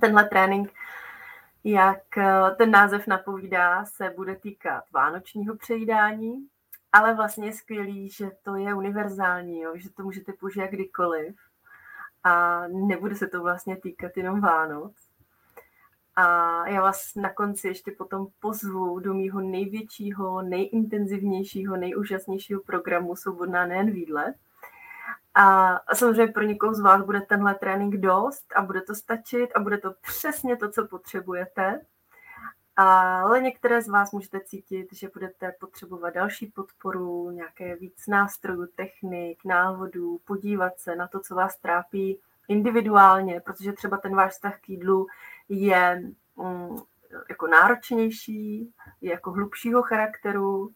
tenhle trénink, jak eh, ten název napovídá, se bude týkat vánočního přejídání, ale vlastně je skvělý, že to je univerzální, jo? že to můžete použít kdykoliv a nebude se to vlastně týkat jenom Vánoc. A já vás na konci ještě potom pozvu do mýho největšího, nejintenzivnějšího, nejúžasnějšího programu Svobodná nejen výdle. A samozřejmě pro někoho z vás bude tenhle trénink dost a bude to stačit a bude to přesně to, co potřebujete. Ale některé z vás můžete cítit, že budete potřebovat další podporu, nějaké víc nástrojů, technik, návodů, podívat se na to, co vás trápí individuálně, protože třeba ten váš vztah k jídlu je mm, jako náročnější, je jako hlubšího charakteru,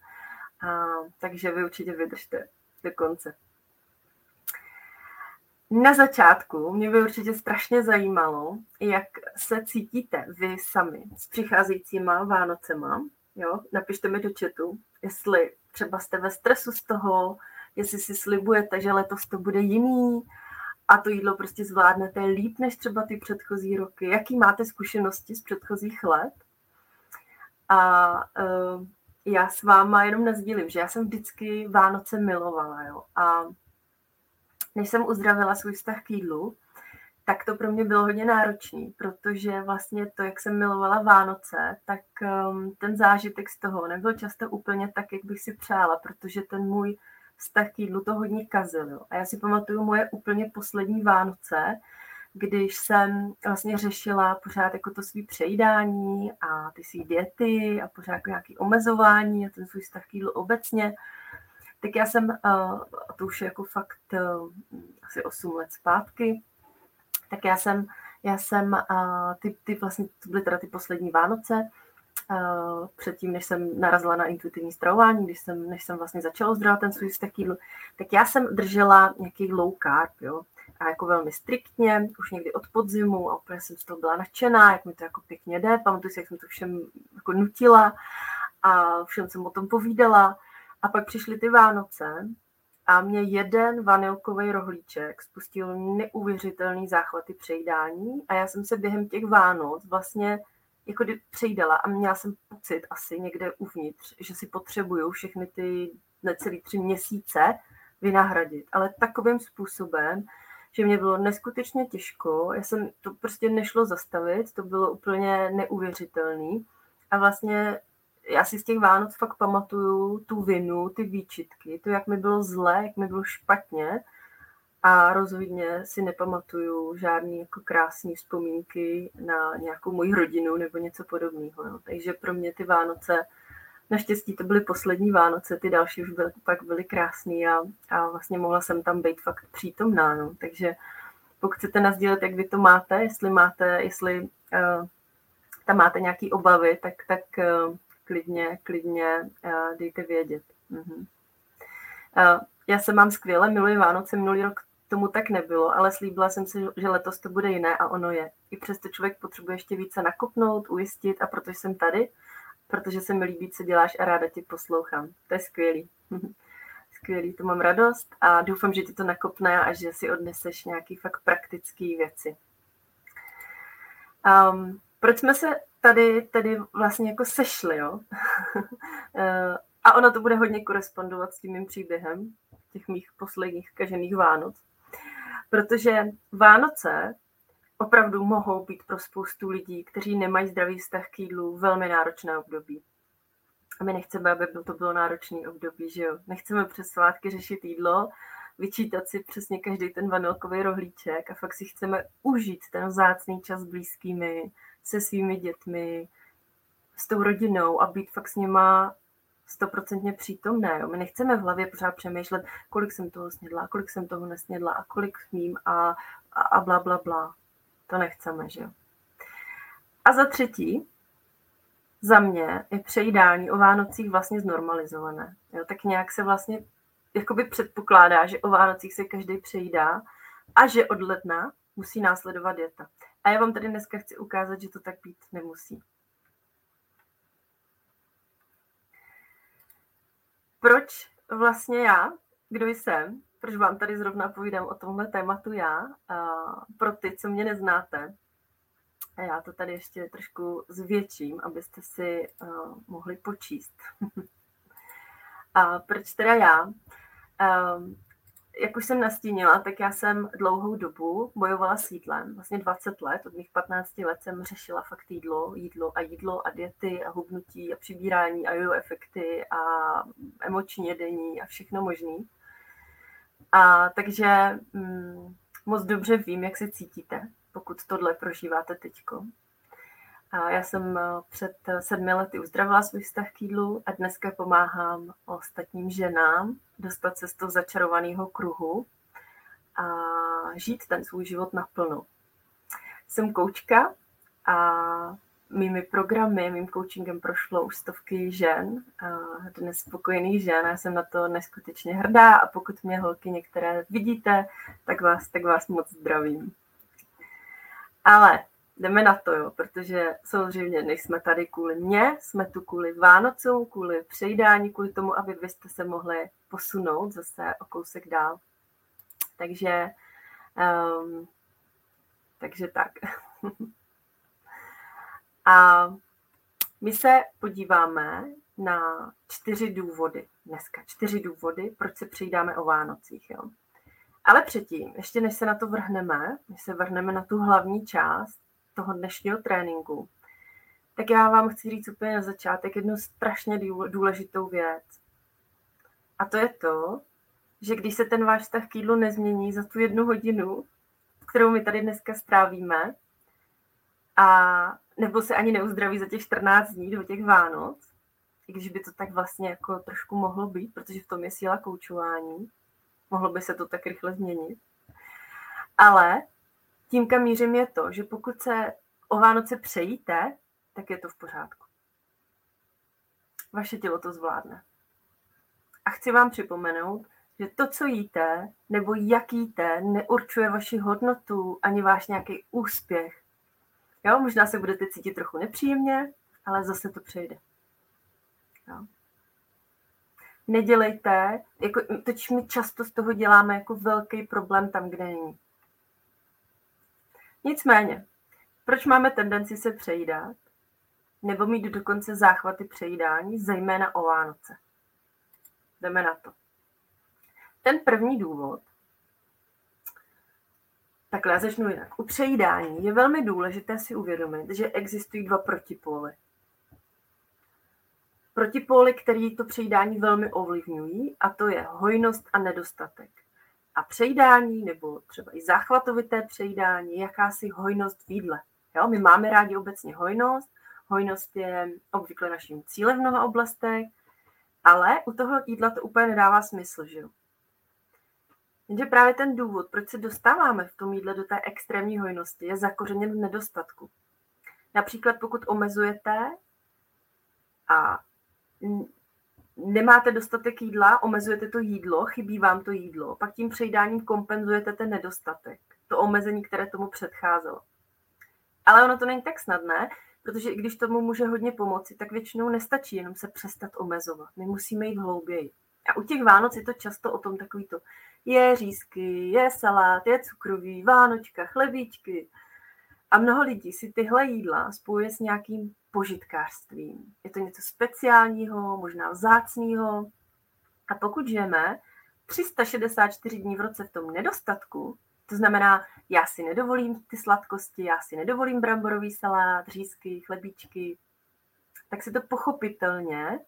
a, takže vy určitě vydržte do konce. Na začátku mě by určitě strašně zajímalo, jak se cítíte vy sami s přicházejícíma Vánocema. Jo? Napište mi do chatu, jestli třeba jste ve stresu z toho, jestli si slibujete, že letos to bude jiný a to jídlo prostě zvládnete líp než třeba ty předchozí roky. Jaký máte zkušenosti z předchozích let? A uh, já s váma jenom nezdílím, že já jsem vždycky Vánoce milovala. Jo? A než jsem uzdravila svůj vztah k jídlu, tak to pro mě bylo hodně náročný, protože vlastně to, jak jsem milovala Vánoce, tak um, ten zážitek z toho nebyl často úplně tak, jak bych si přála, protože ten můj vztah k jídlu to hodně kazil. Jo. A já si pamatuju moje úplně poslední Vánoce, když jsem vlastně řešila pořád jako to svý přejídání a ty svý diety a pořád jako nějaký omezování a ten svůj vztah k jídlu obecně, tak já jsem, a to už je jako fakt asi 8 let zpátky, tak já jsem, já jsem ty, ty vlastně, to byly teda ty poslední Vánoce, předtím, než jsem narazila na intuitivní stravování, když jsem, než jsem vlastně začala zdravovat ten svůj vztah jídlu, tak já jsem držela nějaký low carb, jo, a jako velmi striktně, už někdy od podzimu a úplně jsem z toho byla nadšená, jak mi to jako pěkně jde, pamatuju si, jak jsem to všem jako nutila a všem jsem o tom povídala a pak přišly ty Vánoce a mě jeden vanilkový rohlíček spustil neuvěřitelný záchvaty přejídání a já jsem se během těch Vánoc vlastně jako přejídala a měla jsem pocit asi někde uvnitř, že si potřebuju všechny ty necelý tři měsíce vynahradit. Ale takovým způsobem, že mě bylo neskutečně těžko, já jsem, to prostě nešlo zastavit, to bylo úplně neuvěřitelný. A vlastně já si z těch Vánoc fakt pamatuju tu vinu, ty výčitky, to, jak mi bylo zlé, jak mi bylo špatně a rozhodně si nepamatuju žádný jako krásné vzpomínky na nějakou moji rodinu nebo něco podobného. No. Takže pro mě ty Vánoce, naštěstí to byly poslední Vánoce, ty další už byly, pak byly krásné a, a vlastně mohla jsem tam být fakt přítomná. No. Takže pokud chcete nazdílet, jak vy to máte, jestli máte, jestli uh, tam máte nějaké obavy, tak, tak uh, klidně, klidně uh, dejte vědět. Uh-huh. Uh, já se mám skvěle, miluji Vánoce, minulý rok tomu tak nebylo, ale slíbila jsem si, že letos to bude jiné a ono je. I přesto člověk potřebuje ještě více nakopnout, ujistit a protože jsem tady, protože se mi líbí, co děláš a ráda ti poslouchám. To je skvělý. skvělý, to mám radost a doufám, že ti to nakopne a že si odneseš nějaký fakt praktický věci. Um, proč jsme se tady, tady vlastně jako sešli, jo? Eh, a ono to bude hodně korespondovat s tím mým příběhem těch mých posledních kažených Vánoc. Protože Vánoce opravdu mohou být pro spoustu lidí, kteří nemají zdravý vztah k jídlu, velmi náročné období. A my nechceme, aby to bylo náročné období, že jo? Nechceme přes svátky řešit jídlo, vyčítat si přesně každý ten vanilkový rohlíček a fakt si chceme užít ten vzácný čas s blízkými, se svými dětmi, s tou rodinou a být fakt s nima stoprocentně přítomné. Jo. My nechceme v hlavě pořád přemýšlet, kolik jsem toho snědla, kolik jsem toho nesnědla a kolik smím a, a, a bla, bla, bla. To nechceme, že jo. A za třetí, za mě je přejídání o Vánocích vlastně znormalizované. Jo, tak nějak se vlastně jakoby předpokládá, že o Vánocích se každý přejídá a že od ledna musí následovat dieta. A já vám tady dneska chci ukázat, že to tak být nemusí. proč vlastně já, kdo jsem, proč vám tady zrovna povídám o tomhle tématu já, pro ty, co mě neznáte, A já to tady ještě trošku zvětším, abyste si uh, mohli počíst. a proč teda já? Um, jak už jsem nastínila, tak já jsem dlouhou dobu bojovala s jídlem. Vlastně 20 let, od mých 15 let jsem řešila fakt jídlo, jídlo a jídlo a diety a hubnutí a přibírání a jojo efekty a emoční jedení a všechno možný. A takže mm, moc dobře vím, jak se cítíte, pokud tohle prožíváte teďko. Já jsem eh, před eh, sedmi lety uzdravila svůj vztah k jídlu a dneska pomáhám ostatním ženám dostat se z toho začarovaného kruhu a žít ten svůj život naplno. Jsem koučka a mými programy, mým coachingem prošlo už stovky žen, dnes spokojených žen. Já jsem na to neskutečně hrdá a pokud mě holky některé vidíte, tak vás, tak vás moc zdravím. Ale jdeme na to, jo, protože samozřejmě nejsme tady kvůli mě, jsme tu kvůli Vánocům, kvůli přejídání, kvůli tomu, aby vy jste se mohli posunout zase o kousek dál. Takže, um, takže tak. A my se podíváme na čtyři důvody dneska. Čtyři důvody, proč se přijídáme o Vánocích. Jo. Ale předtím, ještě než se na to vrhneme, než se vrhneme na tu hlavní část toho dnešního tréninku, tak já vám chci říct úplně na začátek jednu strašně důležitou věc. A to je to, že když se ten váš vztah k jídlu nezmění za tu jednu hodinu, kterou my tady dneska strávíme, a nebo se ani neuzdraví za těch 14 dní do těch Vánoc, i když by to tak vlastně jako trošku mohlo být, protože v tom je síla koučování, mohlo by se to tak rychle změnit. Ale tím, kam mířím, je to, že pokud se o Vánoce přejíte, tak je to v pořádku. Vaše tělo to zvládne. A chci vám připomenout, že to, co jíte, nebo jak jíte, neurčuje vaši hodnotu ani váš nějaký úspěch. Jo, možná se budete cítit trochu nepříjemně, ale zase to přejde. Jo. Nedělejte, jako, teď my často z toho děláme jako velký problém tam, kde není. Nicméně, proč máme tendenci se přejídat? Nebo mít dokonce záchvaty přejídání, zejména o Vánoce? Jdeme na to. Ten první důvod Takhle já začnu jinak. U přejídání je velmi důležité si uvědomit, že existují dva protipóly. Protipóly, který to přejídání velmi ovlivňují, a to je hojnost a nedostatek. A přejídání, nebo třeba i záchvatovité přejídání, jakási hojnost v jídle. Jo, my máme rádi obecně hojnost, hojnost je obvykle naším cílem v mnoha oblastech, ale u toho jídla to úplně nedává smysl, že jo? Jenže právě ten důvod, proč se dostáváme v tom jídle do té extrémní hojnosti, je zakořeněn v nedostatku. Například pokud omezujete a nemáte dostatek jídla, omezujete to jídlo, chybí vám to jídlo, pak tím přejídáním kompenzujete ten nedostatek, to omezení, které tomu předcházelo. Ale ono to není tak snadné, protože i když tomu může hodně pomoci, tak většinou nestačí jenom se přestat omezovat. My musíme jít hlouběji. A u těch Vánoc je to často o tom takový to, je řízky, je salát, je cukroví, vánočka, chlebíčky. A mnoho lidí si tyhle jídla spojuje s nějakým požitkářstvím. Je to něco speciálního, možná vzácného. A pokud žijeme 364 dní v roce v tom nedostatku, to znamená, já si nedovolím ty sladkosti, já si nedovolím bramborový salát, řízky, chlebíčky, tak si to pochopitelně,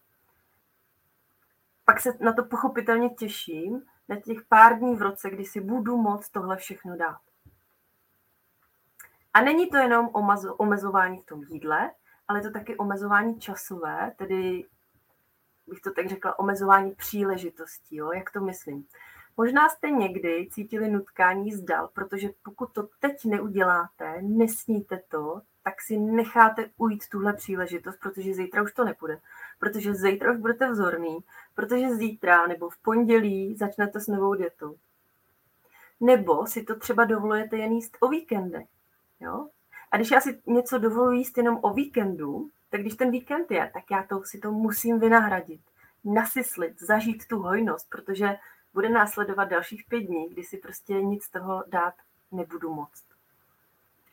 pak se na to pochopitelně těším, na těch pár dní v roce, kdy si budu moct tohle všechno dát. A není to jenom omezování v tom jídle, ale je to taky omezování časové, tedy bych to tak řekla, omezování příležitostí. Jo? Jak to myslím? Možná jste někdy cítili nutkání zdal, protože pokud to teď neuděláte, nesníte to, tak si necháte ujít tuhle příležitost, protože zítra už to nepůjde. Protože zítra už budete vzorný, protože zítra nebo v pondělí začnete s novou dietou. Nebo si to třeba dovolujete jen jíst o víkendech. Jo? Když já si něco dovoluji jíst jenom o víkendu, tak když ten víkend je, tak já to, si to musím vynahradit, nasyslit, zažít tu hojnost, protože bude následovat dalších pět dní, kdy si prostě nic toho dát nebudu moct.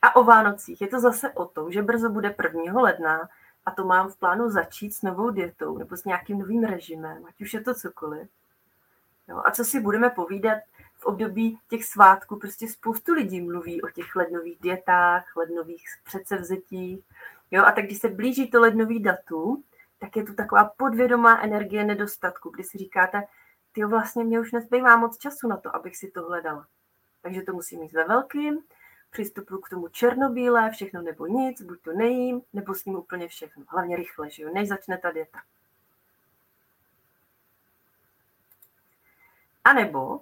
A o Vánocích je to zase o tom, že brzo bude 1. ledna a to mám v plánu začít s novou dietou nebo s nějakým novým režimem, ať už je to cokoliv. Jo, a co si budeme povídat v období těch svátků, prostě spoustu lidí mluví o těch lednových dietách, lednových předsevzetích. Jo, a tak když se blíží to lednový datum, tak je tu taková podvědomá energie nedostatku, kdy si říkáte, ty vlastně mě už nezbývá moc času na to, abych si to hledala. Takže to musím mít ve velkým, přistupuji k tomu černobílé, všechno nebo nic, buď to nejím, nebo s ním úplně všechno. Hlavně rychle, že jo, než začne ta dieta. A nebo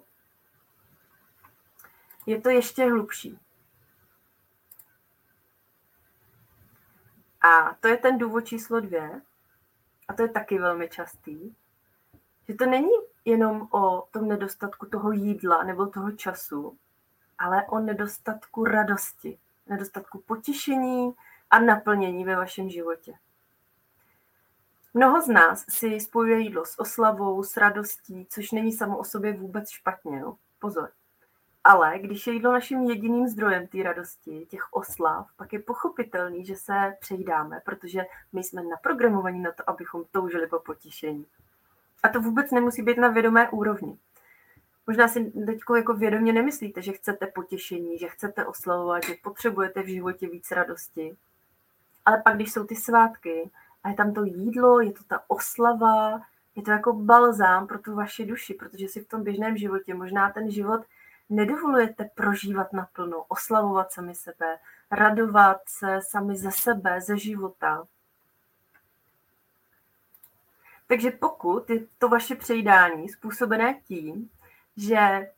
je to ještě hlubší. A to je ten důvod číslo dvě, a to je taky velmi častý, že to není jenom o tom nedostatku toho jídla nebo toho času, ale o nedostatku radosti, nedostatku potěšení a naplnění ve vašem životě. Mnoho z nás si spojuje jídlo s oslavou, s radostí, což není samo o sobě vůbec špatně. No. Pozor. Ale když je jídlo naším jediným zdrojem té radosti, těch oslav, pak je pochopitelný, že se přejídáme, protože my jsme naprogramovaní na to, abychom toužili po potěšení. A to vůbec nemusí být na vědomé úrovni. Možná si teď jako vědomě nemyslíte, že chcete potěšení, že chcete oslavovat, že potřebujete v životě víc radosti. Ale pak, když jsou ty svátky a je tam to jídlo, je to ta oslava, je to jako balzám pro tu vaši duši, protože si v tom běžném životě možná ten život nedovolujete prožívat naplno, oslavovat sami sebe, radovat se sami ze sebe, ze života. Takže pokud je to vaše přejídání způsobené tím, že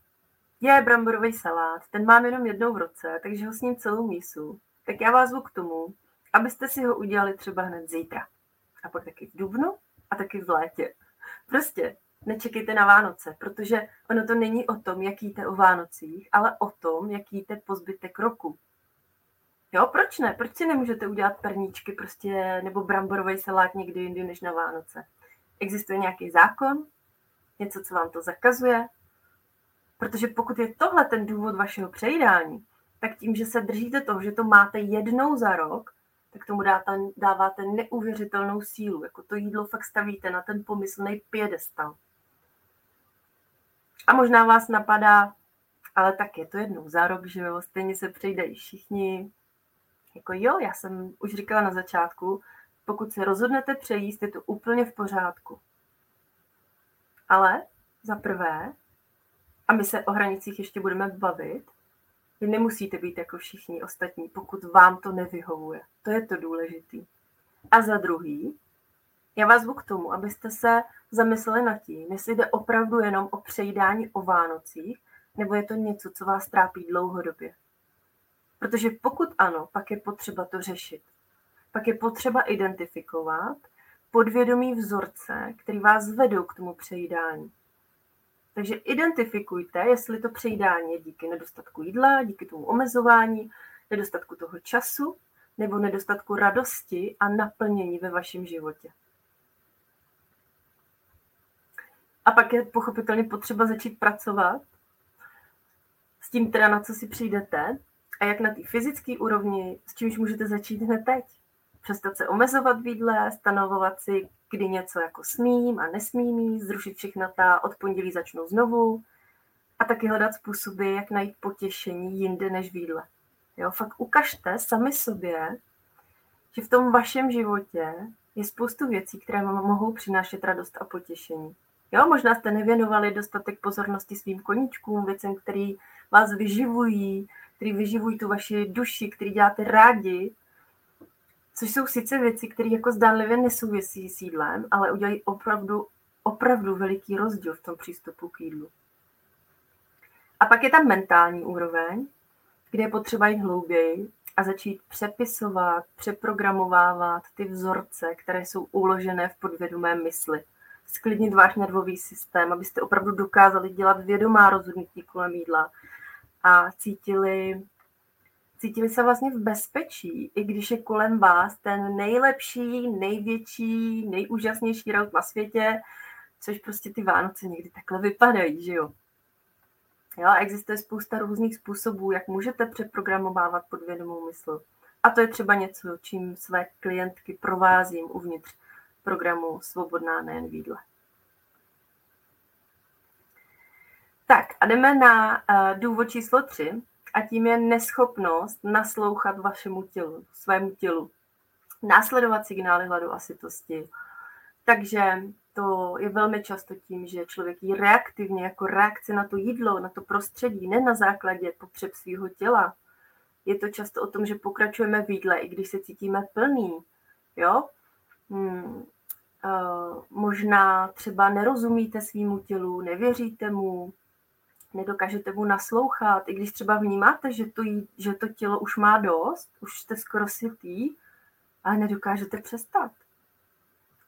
je bramborový salát, ten mám jenom jednou v roce, takže ho s ním celou mísu, tak já vás zvu k tomu, abyste si ho udělali třeba hned zítra. A pak taky v dubnu a taky v létě. Prostě nečekejte na Vánoce, protože ono to není o tom, jak jíte o Vánocích, ale o tom, jak jíte po zbytek roku. Jo, proč ne? Proč si nemůžete udělat perníčky prostě, nebo bramborový salát někdy jindy než na Vánoce? Existuje nějaký zákon? Něco, co vám to zakazuje? Protože pokud je tohle ten důvod vašeho přejídání, tak tím, že se držíte toho, že to máte jednou za rok, tak tomu dáte, dáváte neuvěřitelnou sílu. Jako to jídlo fakt stavíte na ten pomyslný piedestal. A možná vás napadá, ale tak je to jednou za rok, že jo, stejně se přejdají všichni. Jako jo, já jsem už říkala na začátku, pokud se rozhodnete přejíst, je to úplně v pořádku. Ale za prvé, a my se o hranicích ještě budeme bavit, vy nemusíte být jako všichni ostatní, pokud vám to nevyhovuje. To je to důležitý. A za druhý, já vás zvu k tomu, abyste se zamysleli nad tím, jestli jde opravdu jenom o přejídání o Vánocích, nebo je to něco, co vás trápí dlouhodobě. Protože pokud ano, pak je potřeba to řešit. Pak je potřeba identifikovat podvědomí vzorce, který vás vedou k tomu přejídání. Takže identifikujte, jestli to přejídání je díky nedostatku jídla, díky tomu omezování, nedostatku toho času nebo nedostatku radosti a naplnění ve vašem životě. A pak je pochopitelně potřeba začít pracovat s tím teda, na co si přijdete a jak na té fyzické úrovni, s čímž můžete začít hned teď. Přestat se omezovat v jídle, stanovovat si, kdy něco jako smím a nesmím jíst, zrušit všechna ta od pondělí začnou znovu a taky hledat způsoby, jak najít potěšení jinde než v jídle. Jo, fakt ukažte sami sobě, že v tom vašem životě je spoustu věcí, které vám mohou přinášet radost a potěšení. Jo, možná jste nevěnovali dostatek pozornosti svým koníčkům, věcem, který vás vyživují, který vyživují tu vaši duši, který děláte rádi, což jsou sice věci, které jako zdánlivě nesouvisí s jídlem, ale udělají opravdu, opravdu veliký rozdíl v tom přístupu k jídlu. A pak je tam mentální úroveň, kde je potřeba jít hlouběji a začít přepisovat, přeprogramovávat ty vzorce, které jsou uložené v podvědomé mysli sklidnit váš nervový systém, abyste opravdu dokázali dělat vědomá rozhodnutí kolem jídla a cítili, cítili se vlastně v bezpečí, i když je kolem vás ten nejlepší, největší, nejúžasnější rok na světě, což prostě ty Vánoce někdy takhle vypadají, že jo. Jo, existuje spousta různých způsobů, jak můžete přeprogramovávat podvědomou mysl. A to je třeba něco, čím své klientky provázím uvnitř programu Svobodná nejen výdle. Tak a jdeme na uh, důvod číslo tři a tím je neschopnost naslouchat vašemu tělu, svému tělu. Následovat signály hladu a sytosti. Takže to je velmi často tím, že člověk jí reaktivně, jako reakce na to jídlo, na to prostředí, ne na základě potřeb svého těla. Je to často o tom, že pokračujeme v jídle, i když se cítíme plný. Jo? Hmm. Uh, možná třeba nerozumíte svýmu tělu, nevěříte mu, nedokážete mu naslouchat, i když třeba vnímáte, že to, že to tělo už má dost, už jste skoro sytý, ale nedokážete přestat.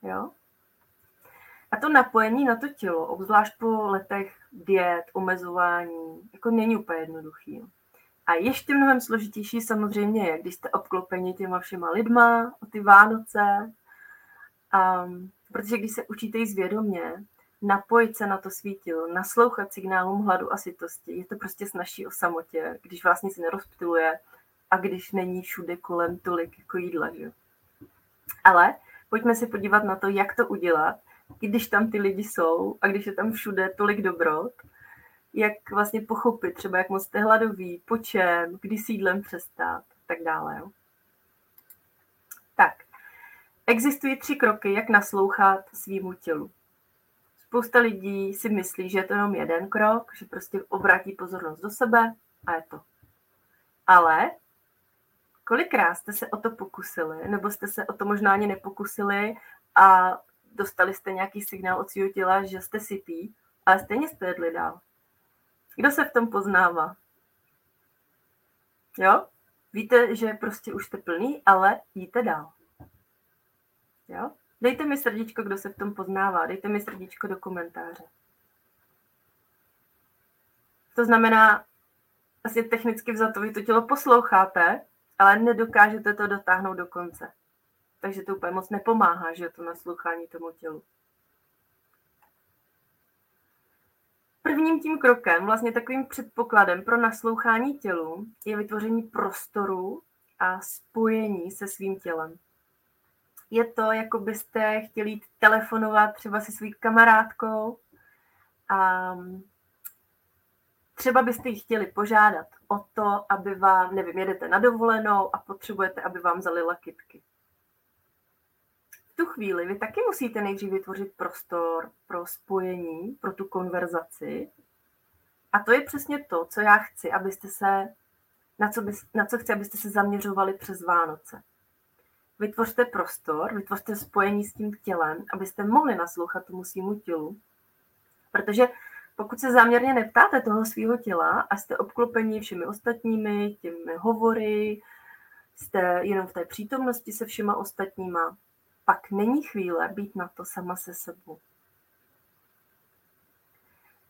Jo? A to napojení na to tělo, obzvlášť po letech diet, omezování, jako není úplně jednoduchý. A ještě mnohem složitější samozřejmě je, když jste obklopeni těma všema lidma o ty Vánoce, um, protože když se učíte jít zvědomě, napojit se na to svítil, naslouchat signálům hladu a sytosti, je to prostě snažší o samotě, když vás nic nerozptiluje a když není všude kolem tolik jako jídla. Že? Ale pojďme se podívat na to, jak to udělat, když tam ty lidi jsou a když je tam všude tolik dobrot, jak vlastně pochopit třeba, jak moc jste hladoví, po čem, kdy sídlem přestát a tak dále. Jo? Tak, existují tři kroky, jak naslouchat svýmu tělu. Spousta lidí si myslí, že je to jenom jeden krok, že prostě obrátí pozornost do sebe a je to. Ale kolikrát jste se o to pokusili, nebo jste se o to možná ani nepokusili a dostali jste nějaký signál od svého těla, že jste sytý, ale stejně jste jedli dál. Kdo se v tom poznává? Jo? Víte, že prostě už jste plný, ale jíte dál. Jo? Dejte mi srdíčko, kdo se v tom poznává. Dejte mi srdíčko do komentáře. To znamená, asi technicky vzato, vy to tělo posloucháte, ale nedokážete to dotáhnout do konce. Takže to úplně moc nepomáhá, že to naslouchání tomu tělu. Prvním tím krokem, vlastně takovým předpokladem pro naslouchání tělu, je vytvoření prostoru a spojení se svým tělem. Je to, jako byste chtěli telefonovat třeba se svou kamarádkou a třeba byste ji chtěli požádat o to, aby vám, nevím, jedete na dovolenou a potřebujete, aby vám zalila kytky tu chvíli vy taky musíte nejdřív vytvořit prostor pro spojení, pro tu konverzaci. A to je přesně to, co já chci, abyste se, na co, bys, na co chci, abyste se zaměřovali přes Vánoce. Vytvořte prostor, vytvořte spojení s tím tělem, abyste mohli naslouchat tomu svýmu tělu. Protože pokud se záměrně neptáte toho svého těla a jste obklopeni všemi ostatními, těmi hovory, jste jenom v té přítomnosti se všema ostatníma, pak není chvíle být na to sama se sebou.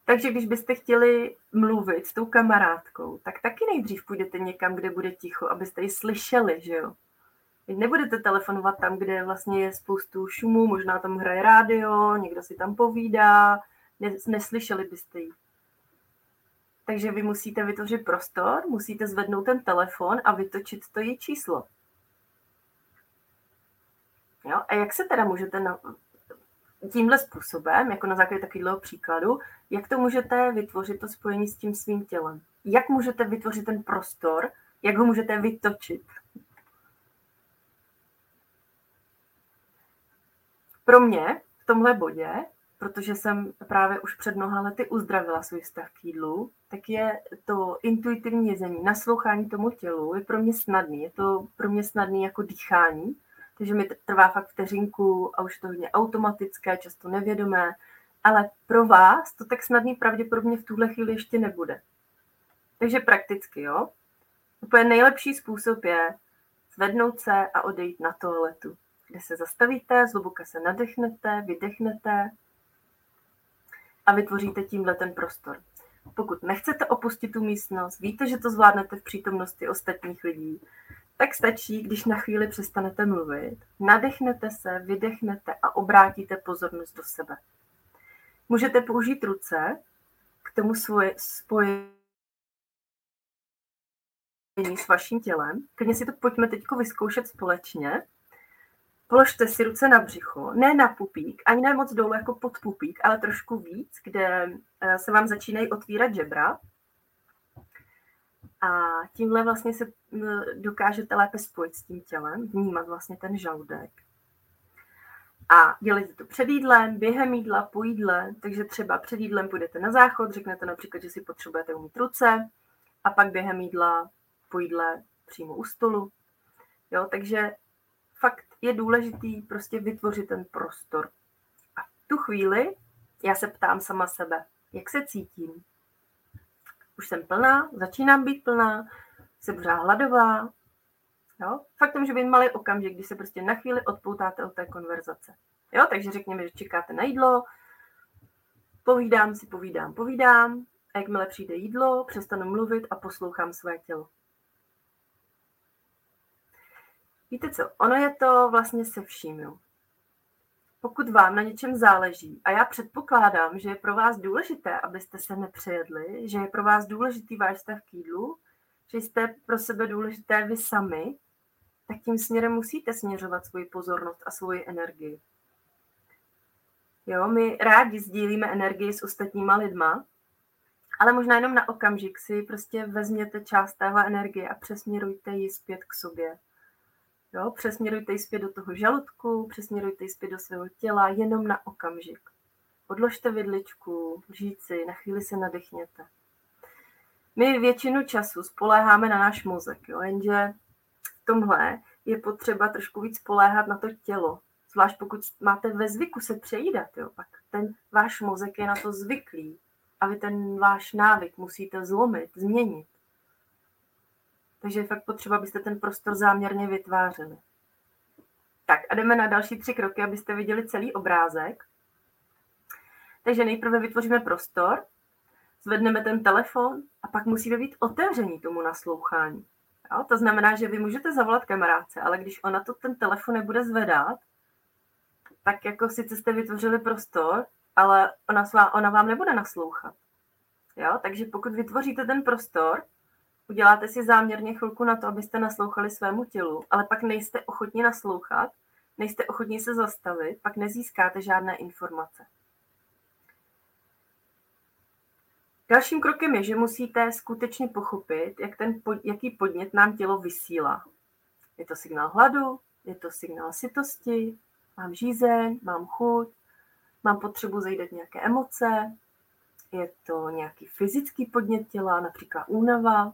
Takže když byste chtěli mluvit s tou kamarádkou, tak taky nejdřív půjdete někam, kde bude ticho, abyste ji slyšeli, že jo? Vy nebudete telefonovat tam, kde vlastně je spoustu šumu, možná tam hraje rádio, někdo si tam povídá, neslyšeli byste ji. Takže vy musíte vytvořit prostor, musíte zvednout ten telefon a vytočit to její číslo. Jo? A jak se teda můžete na, tímhle způsobem, jako na základě takového příkladu, jak to můžete vytvořit to spojení s tím svým tělem? Jak můžete vytvořit ten prostor, jak ho můžete vytočit? Pro mě v tomhle bodě, protože jsem právě už před mnoha lety uzdravila svůj vztah k jídlu, tak je to intuitivní jezení, naslouchání tomu tělu, je pro mě snadný. Je to pro mě snadný jako dýchání, takže mi trvá fakt vteřinku a už to hodně automatické, často nevědomé, ale pro vás to tak snadný pravděpodobně v tuhle chvíli ještě nebude. Takže prakticky, jo. Úplně nejlepší způsob je zvednout se a odejít na toaletu, kde se zastavíte, zhluboka se nadechnete, vydechnete a vytvoříte tímhle ten prostor. Pokud nechcete opustit tu místnost, víte, že to zvládnete v přítomnosti ostatních lidí, tak stačí, když na chvíli přestanete mluvit, nadechnete se, vydechnete a obrátíte pozornost do sebe. Můžete použít ruce k tomu svoje spojení s vaším tělem. Klidně si to pojďme teď vyzkoušet společně. Položte si ruce na břicho, ne na pupík, ani ne moc dolů jako pod pupík, ale trošku víc, kde eh, se vám začínají otvírat žebra. A tímhle vlastně se dokážete lépe spojit s tím tělem, vnímat vlastně ten žaludek. A dělejte to před jídlem, během jídla, po jídle, takže třeba před jídlem půjdete na záchod, řeknete například, že si potřebujete umít ruce a pak během jídla, po jídle přímo u stolu. Jo, takže je důležitý prostě vytvořit ten prostor. A v tu chvíli já se ptám sama sebe, jak se cítím. Už jsem plná, začínám být plná, jsem pořád hladová. Jo? Fakt to může být malý okamžik, kdy se prostě na chvíli odpoutáte od té konverzace. Jo? Takže řekněme, že čekáte na jídlo, povídám si, povídám, povídám a jakmile přijde jídlo, přestanu mluvit a poslouchám své tělo. Víte co, ono je to vlastně se vším. Jo. Pokud vám na něčem záleží, a já předpokládám, že je pro vás důležité, abyste se nepřejedli, že je pro vás důležitý váš stav k jídlu, že jste pro sebe důležité vy sami, tak tím směrem musíte směřovat svoji pozornost a svoji energii. Jo, my rádi sdílíme energii s ostatníma lidma, ale možná jenom na okamžik si prostě vezměte část téhle energie a přesměrujte ji zpět k sobě. Jo, přesměrujte ji zpět do toho žaludku, přesměrujte ji zpět do svého těla, jenom na okamžik. Odložte vidličku, žíci, na chvíli se nadechněte. My většinu času spoléháme na náš mozek, jo, jenže v tomhle je potřeba trošku víc spoléhat na to tělo. Zvlášť pokud máte ve zvyku se přejídat, jo, pak ten váš mozek je na to zvyklý a vy ten váš návyk musíte zlomit, změnit. Takže je fakt potřeba, abyste ten prostor záměrně vytvářeli. Tak a jdeme na další tři kroky, abyste viděli celý obrázek. Takže nejprve vytvoříme prostor, zvedneme ten telefon a pak musíme být otevření tomu naslouchání. Jo? To znamená, že vy můžete zavolat kamarádce, ale když ona to ten telefon nebude zvedat, tak jako sice jste vytvořili prostor, ale ona, svá, ona vám nebude naslouchat. Jo? Takže pokud vytvoříte ten prostor, uděláte si záměrně chvilku na to, abyste naslouchali svému tělu, ale pak nejste ochotni naslouchat, nejste ochotni se zastavit, pak nezískáte žádné informace. Dalším krokem je, že musíte skutečně pochopit, jak ten, jaký podnět nám tělo vysílá. Je to signál hladu, je to signál sytosti, mám žízeň, mám chuť, mám potřebu zajít nějaké emoce, je to nějaký fyzický podnět těla, například únava.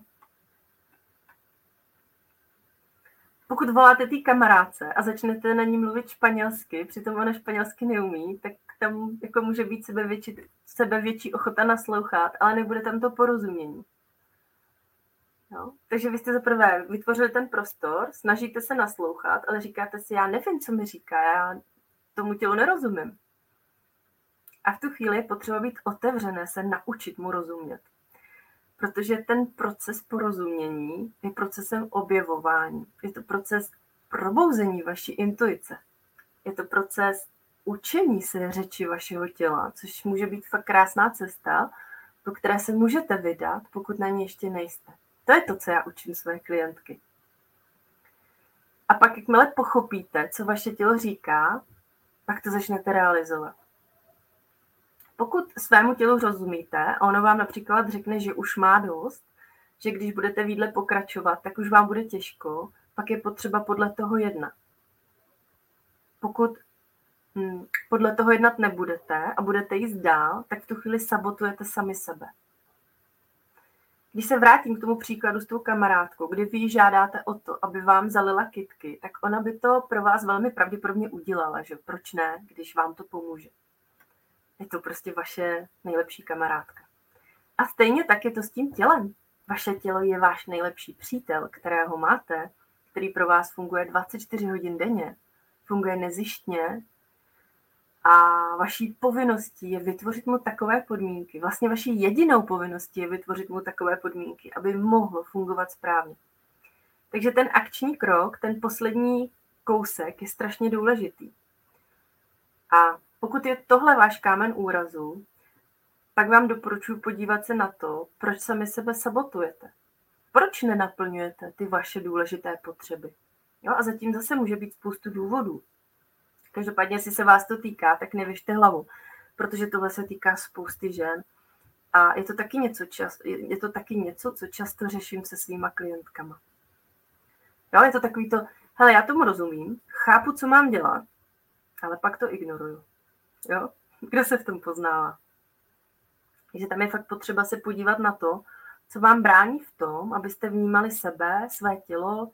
Pokud voláte té kamarádce a začnete na ní mluvit španělsky, přitom ona španělsky neumí, tak tam jako může být sebevětší, sebevětší ochota naslouchat, ale nebude tam to porozumění. No, takže vy jste zaprvé vytvořili ten prostor, snažíte se naslouchat, ale říkáte si, já nevím, co mi říká, já tomu tělu nerozumím. A v tu chvíli je potřeba být otevřené, se naučit mu rozumět. Protože ten proces porozumění je procesem objevování. Je to proces probouzení vaší intuice. Je to proces učení se řeči vašeho těla, což může být fakt krásná cesta, po které se můžete vydat, pokud na ní ještě nejste. To je to, co já učím své klientky. A pak, jakmile pochopíte, co vaše tělo říká, pak to začnete realizovat. Pokud svému tělu rozumíte a ono vám například řekne, že už má dost, že když budete výdle pokračovat, tak už vám bude těžko, pak je potřeba podle toho jednat. Pokud hm, podle toho jednat nebudete a budete jíst dál, tak v tu chvíli sabotujete sami sebe. Když se vrátím k tomu příkladu s tou kamarádkou, kdy vy žádáte o to, aby vám zalila kitky, tak ona by to pro vás velmi pravděpodobně udělala, že proč ne, když vám to pomůže. Je to prostě vaše nejlepší kamarádka. A stejně tak je to s tím tělem. Vaše tělo je váš nejlepší přítel, kterého máte, který pro vás funguje 24 hodin denně, funguje nezištně, a vaší povinností je vytvořit mu takové podmínky. Vlastně vaší jedinou povinností je vytvořit mu takové podmínky, aby mohlo fungovat správně. Takže ten akční krok, ten poslední kousek je strašně důležitý. A pokud je tohle váš kámen úrazu, pak vám doporučuji podívat se na to, proč sami sebe sabotujete. Proč nenaplňujete ty vaše důležité potřeby? Jo, a zatím zase může být spoustu důvodů. Každopádně, jestli se vás to týká, tak nevěžte hlavu, protože tohle se týká spousty žen. A je to taky něco, čas, je to taky něco co často řeším se svýma klientkama. Jo, je to takový to, hele, já tomu rozumím, chápu, co mám dělat, ale pak to ignoruju. Jo? Kdo se v tom poznává? Takže tam je fakt potřeba se podívat na to, co vám brání v tom, abyste vnímali sebe, své tělo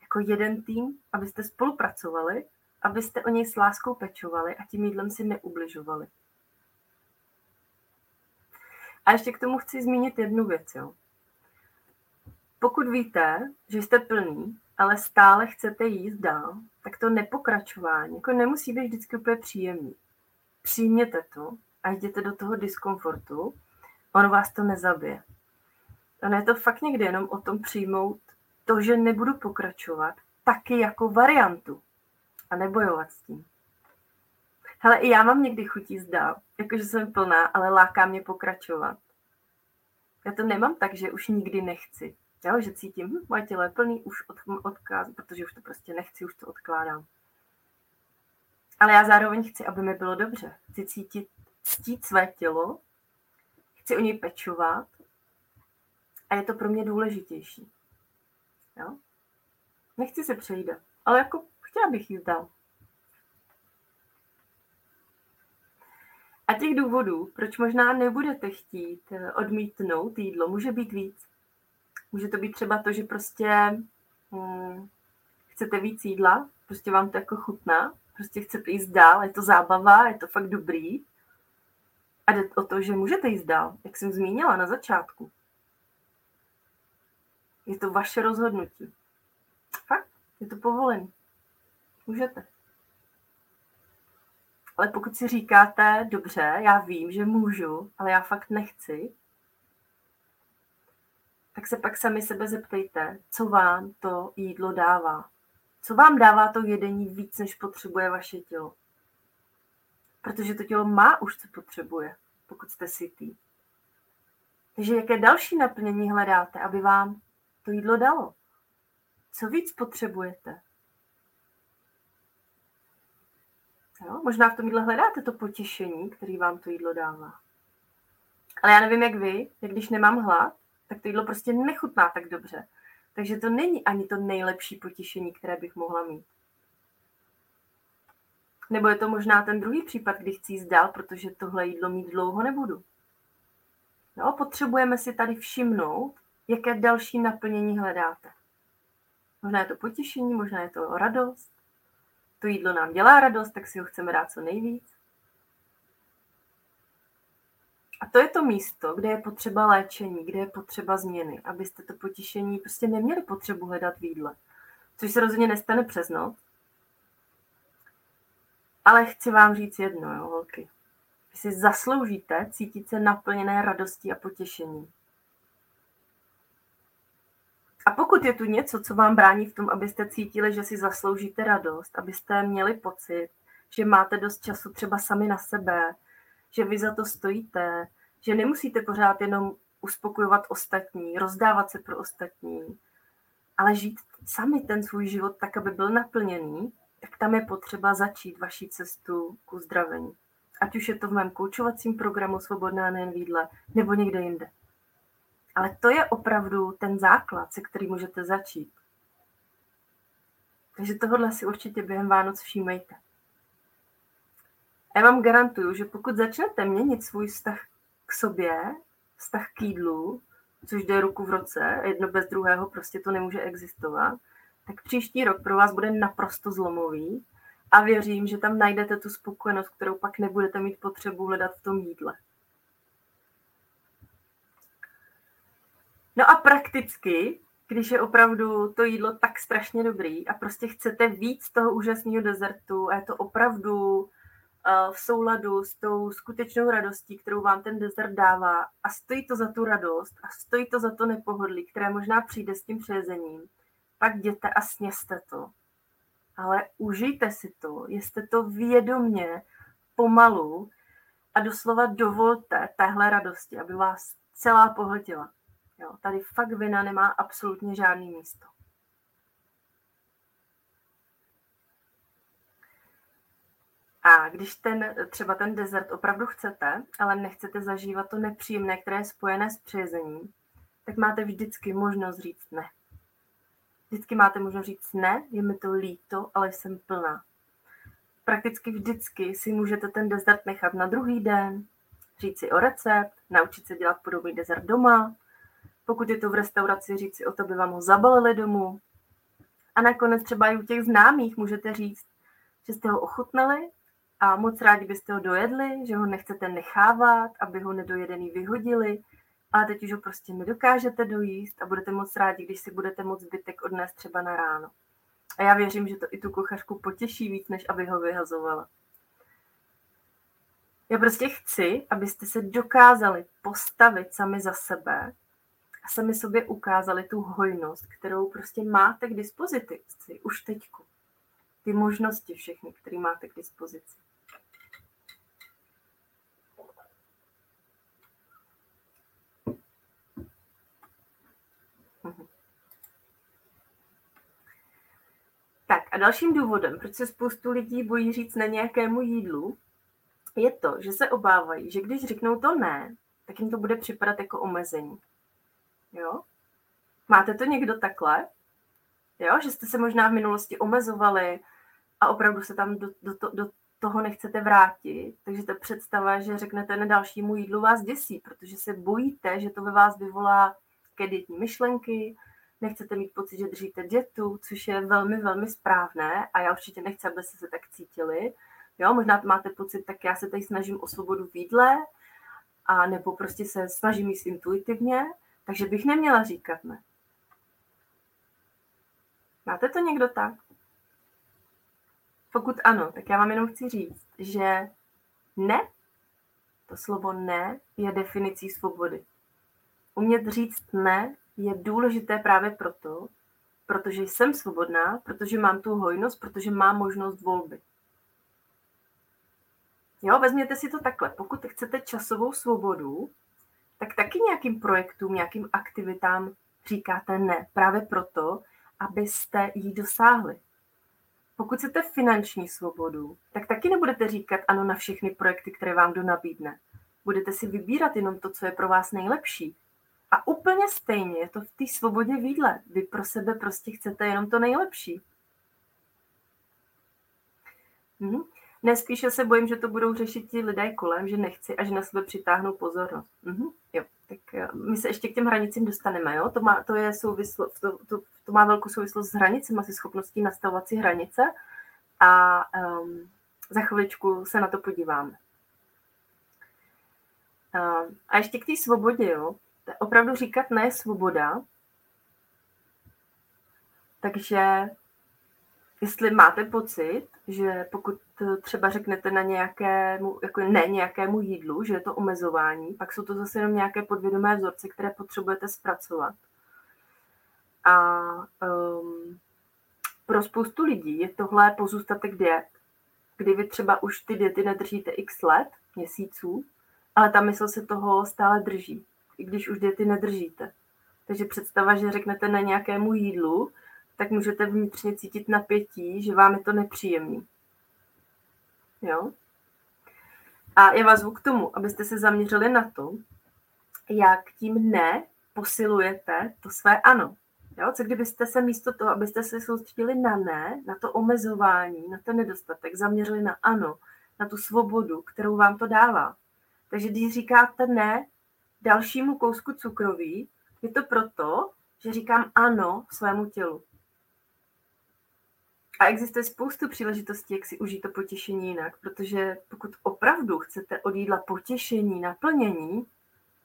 jako jeden tým, abyste spolupracovali, abyste o něj s láskou pečovali a tím jídlem si neubližovali. A ještě k tomu chci zmínit jednu věc. Jo. Pokud víte, že jste plný, ale stále chcete jíst dál, tak to nepokračování jako nemusí být vždycky úplně příjemný. Přijměte to a jděte do toho diskomfortu, ono vás to nezabije. Ono je to fakt někdy jenom o tom přijmout to, že nebudu pokračovat, taky jako variantu a nebojovat s tím. Hele, i já mám někdy chutí zdá, jakože jsem plná, ale láká mě pokračovat. Já to nemám tak, že už nikdy nechci. Jo, že cítím, hm, moje tělo je plný, už od, odkáz, protože už to prostě nechci, už to odkládám. Ale já zároveň chci, aby mi bylo dobře. Chci cítit, ctít své tělo, chci o něj pečovat a je to pro mě důležitější. Jo? Nechci se přejídat, ale jako chtěla bych jíst dál. A těch důvodů, proč možná nebudete chtít eh, odmítnout jídlo, může být víc. Může to být třeba to, že prostě hmm, chcete víc jídla, prostě vám to jako chutná, prostě chcete jíst dál, je to zábava, je to fakt dobrý. A jde o to, že můžete jíst dál, jak jsem zmínila na začátku. Je to vaše rozhodnutí. Fakt, je to povolené. Můžete. Ale pokud si říkáte, dobře, já vím, že můžu, ale já fakt nechci, tak se pak sami sebe zeptejte, co vám to jídlo dává. Co vám dává to jedení víc, než potřebuje vaše tělo. Protože to tělo má už, co potřebuje, pokud jste sytý. Takže jaké další naplnění hledáte, aby vám to jídlo dalo? Co víc potřebujete? Jo? Možná v tom jídle hledáte to potěšení, který vám to jídlo dává. Ale já nevím, jak vy, jak když nemám hlad, tak to jídlo prostě nechutná tak dobře. Takže to není ani to nejlepší potěšení, které bych mohla mít. Nebo je to možná ten druhý případ, kdy chci jít dál, protože tohle jídlo mít dlouho nebudu. No, potřebujeme si tady všimnout, jaké další naplnění hledáte. Možná je to potěšení, možná je to radost. To jídlo nám dělá radost, tak si ho chceme dát co nejvíc. A to je to místo, kde je potřeba léčení, kde je potřeba změny, abyste to potěšení prostě neměli potřebu hledat v jídle. Což se rozhodně nestane přes noc. Ale chci vám říct jedno, jo, holky. Vy si zasloužíte cítit se naplněné radostí a potěšení. A pokud je tu něco, co vám brání v tom, abyste cítili, že si zasloužíte radost, abyste měli pocit, že máte dost času třeba sami na sebe, že vy za to stojíte, že nemusíte pořád jenom uspokojovat ostatní, rozdávat se pro ostatní, ale žít sami ten svůj život tak, aby byl naplněný, tak tam je potřeba začít vaší cestu k uzdravení. Ať už je to v mém koučovacím programu Svobodná nejen výdle, nebo někde jinde. Ale to je opravdu ten základ, se který můžete začít. Takže tohle si určitě během Vánoc všímejte. Já vám garantuju, že pokud začnete měnit svůj vztah k sobě, vztah k jídlu, což jde ruku v roce, jedno bez druhého prostě to nemůže existovat, tak příští rok pro vás bude naprosto zlomový a věřím, že tam najdete tu spokojenost, kterou pak nebudete mít potřebu hledat v tom jídle. No a prakticky, když je opravdu to jídlo tak strašně dobrý a prostě chcete víc toho úžasného dezertu a je to opravdu v souladu s tou skutečnou radostí, kterou vám ten dezert dává a stojí to za tu radost a stojí to za to nepohodlí, které možná přijde s tím přejezením, pak jděte a sněste to. Ale užijte si to, jste to vědomně, pomalu a doslova dovolte téhle radosti, aby vás celá pohltila. Jo, tady fakt vina nemá absolutně žádný místo. A když ten, třeba ten dezert opravdu chcete, ale nechcete zažívat to nepříjemné, které je spojené s přejezením, tak máte vždycky možnost říct ne. Vždycky máte možnost říct ne, je mi to líto, ale jsem plná. Prakticky vždycky si můžete ten dezert nechat na druhý den, říct si o recept, naučit se dělat podobný dezert doma, pokud je to v restauraci, říct si o to, by vám ho zabalili domů. A nakonec třeba i u těch známých můžete říct, že jste ho ochutnali a moc rádi byste ho dojedli, že ho nechcete nechávat, aby ho nedojedený vyhodili, ale teď už ho prostě nedokážete dojíst a budete moc rádi, když si budete moc zbytek odnést třeba na ráno. A já věřím, že to i tu kuchařku potěší víc, než aby ho vyhazovala. Já prostě chci, abyste se dokázali postavit sami za sebe a sami sobě ukázali tu hojnost, kterou prostě máte k dispozici už teďku. Ty možnosti všechny, které máte k dispozici. Tak a dalším důvodem, proč se spoustu lidí bojí říct na nějakému jídlu, je to, že se obávají, že když řeknou to ne, tak jim to bude připadat jako omezení. Jo? Máte to někdo takhle? Jo? Že jste se možná v minulosti omezovali a opravdu se tam do, do, to, do toho nechcete vrátit. Takže ta představa, že řeknete na dalšímu jídlu vás děsí, protože se bojíte, že to ve vás vyvolá kreditní myšlenky, nechcete mít pocit, že držíte dětu, což je velmi, velmi správné a já určitě nechci, abyste se tak cítili. Jo, možná máte pocit, tak já se tady snažím o svobodu v jídle, a nebo prostě se snažím jíst intuitivně, takže bych neměla říkat ne. Máte to někdo tak? Pokud ano, tak já vám jenom chci říct, že ne, to slovo ne je definicí svobody. Umět říct ne je důležité právě proto, protože jsem svobodná, protože mám tu hojnost, protože mám možnost volby. Jo, vezměte si to takhle. Pokud chcete časovou svobodu, tak taky nějakým projektům, nějakým aktivitám říkáte ne. Právě proto, abyste ji dosáhli. Pokud chcete finanční svobodu, tak taky nebudete říkat ano na všechny projekty, které vám kdo nabídne. Budete si vybírat jenom to, co je pro vás nejlepší. A úplně stejně je to v té svobodě výdle. Vy pro sebe prostě chcete jenom to nejlepší. Hm? Nespíše se bojím, že to budou řešit ti lidé kolem, že nechci a že na sebe přitáhnou pozornost. Mhm, jo, tak eh, my se ještě k těm hranicím dostaneme, jo? To má, to je souvislo, to, to, to má velkou souvislost s hranicemi, asi schopností nastavovat si hranice a um, za chviličku se na to podíváme. Um, a ještě k té svobodě, jo? Opravdu říkat ne svoboda, takže jestli máte pocit, že pokud třeba řeknete na nějakému, jako ne nějakému jídlu, že je to omezování, pak jsou to zase jenom nějaké podvědomé vzorce, které potřebujete zpracovat. A um, pro spoustu lidí je tohle pozůstatek diet, kdy vy třeba už ty diety nedržíte x let, měsíců, ale ta mysl se toho stále drží, i když už diety nedržíte. Takže představa, že řeknete na nějakému jídlu, tak můžete vnitřně cítit napětí, že vám je to nepříjemný. Jo? A já vás zvu k tomu, abyste se zaměřili na to, jak tím ne posilujete to své ano. Jo? Co kdybyste se místo toho, abyste se soustředili na ne, na to omezování, na ten nedostatek, zaměřili na ano, na tu svobodu, kterou vám to dává. Takže když říkáte ne dalšímu kousku cukroví, je to proto, že říkám ano svému tělu. A existuje spoustu příležitostí, jak si užít to potěšení jinak, protože pokud opravdu chcete od jídla potěšení, naplnění,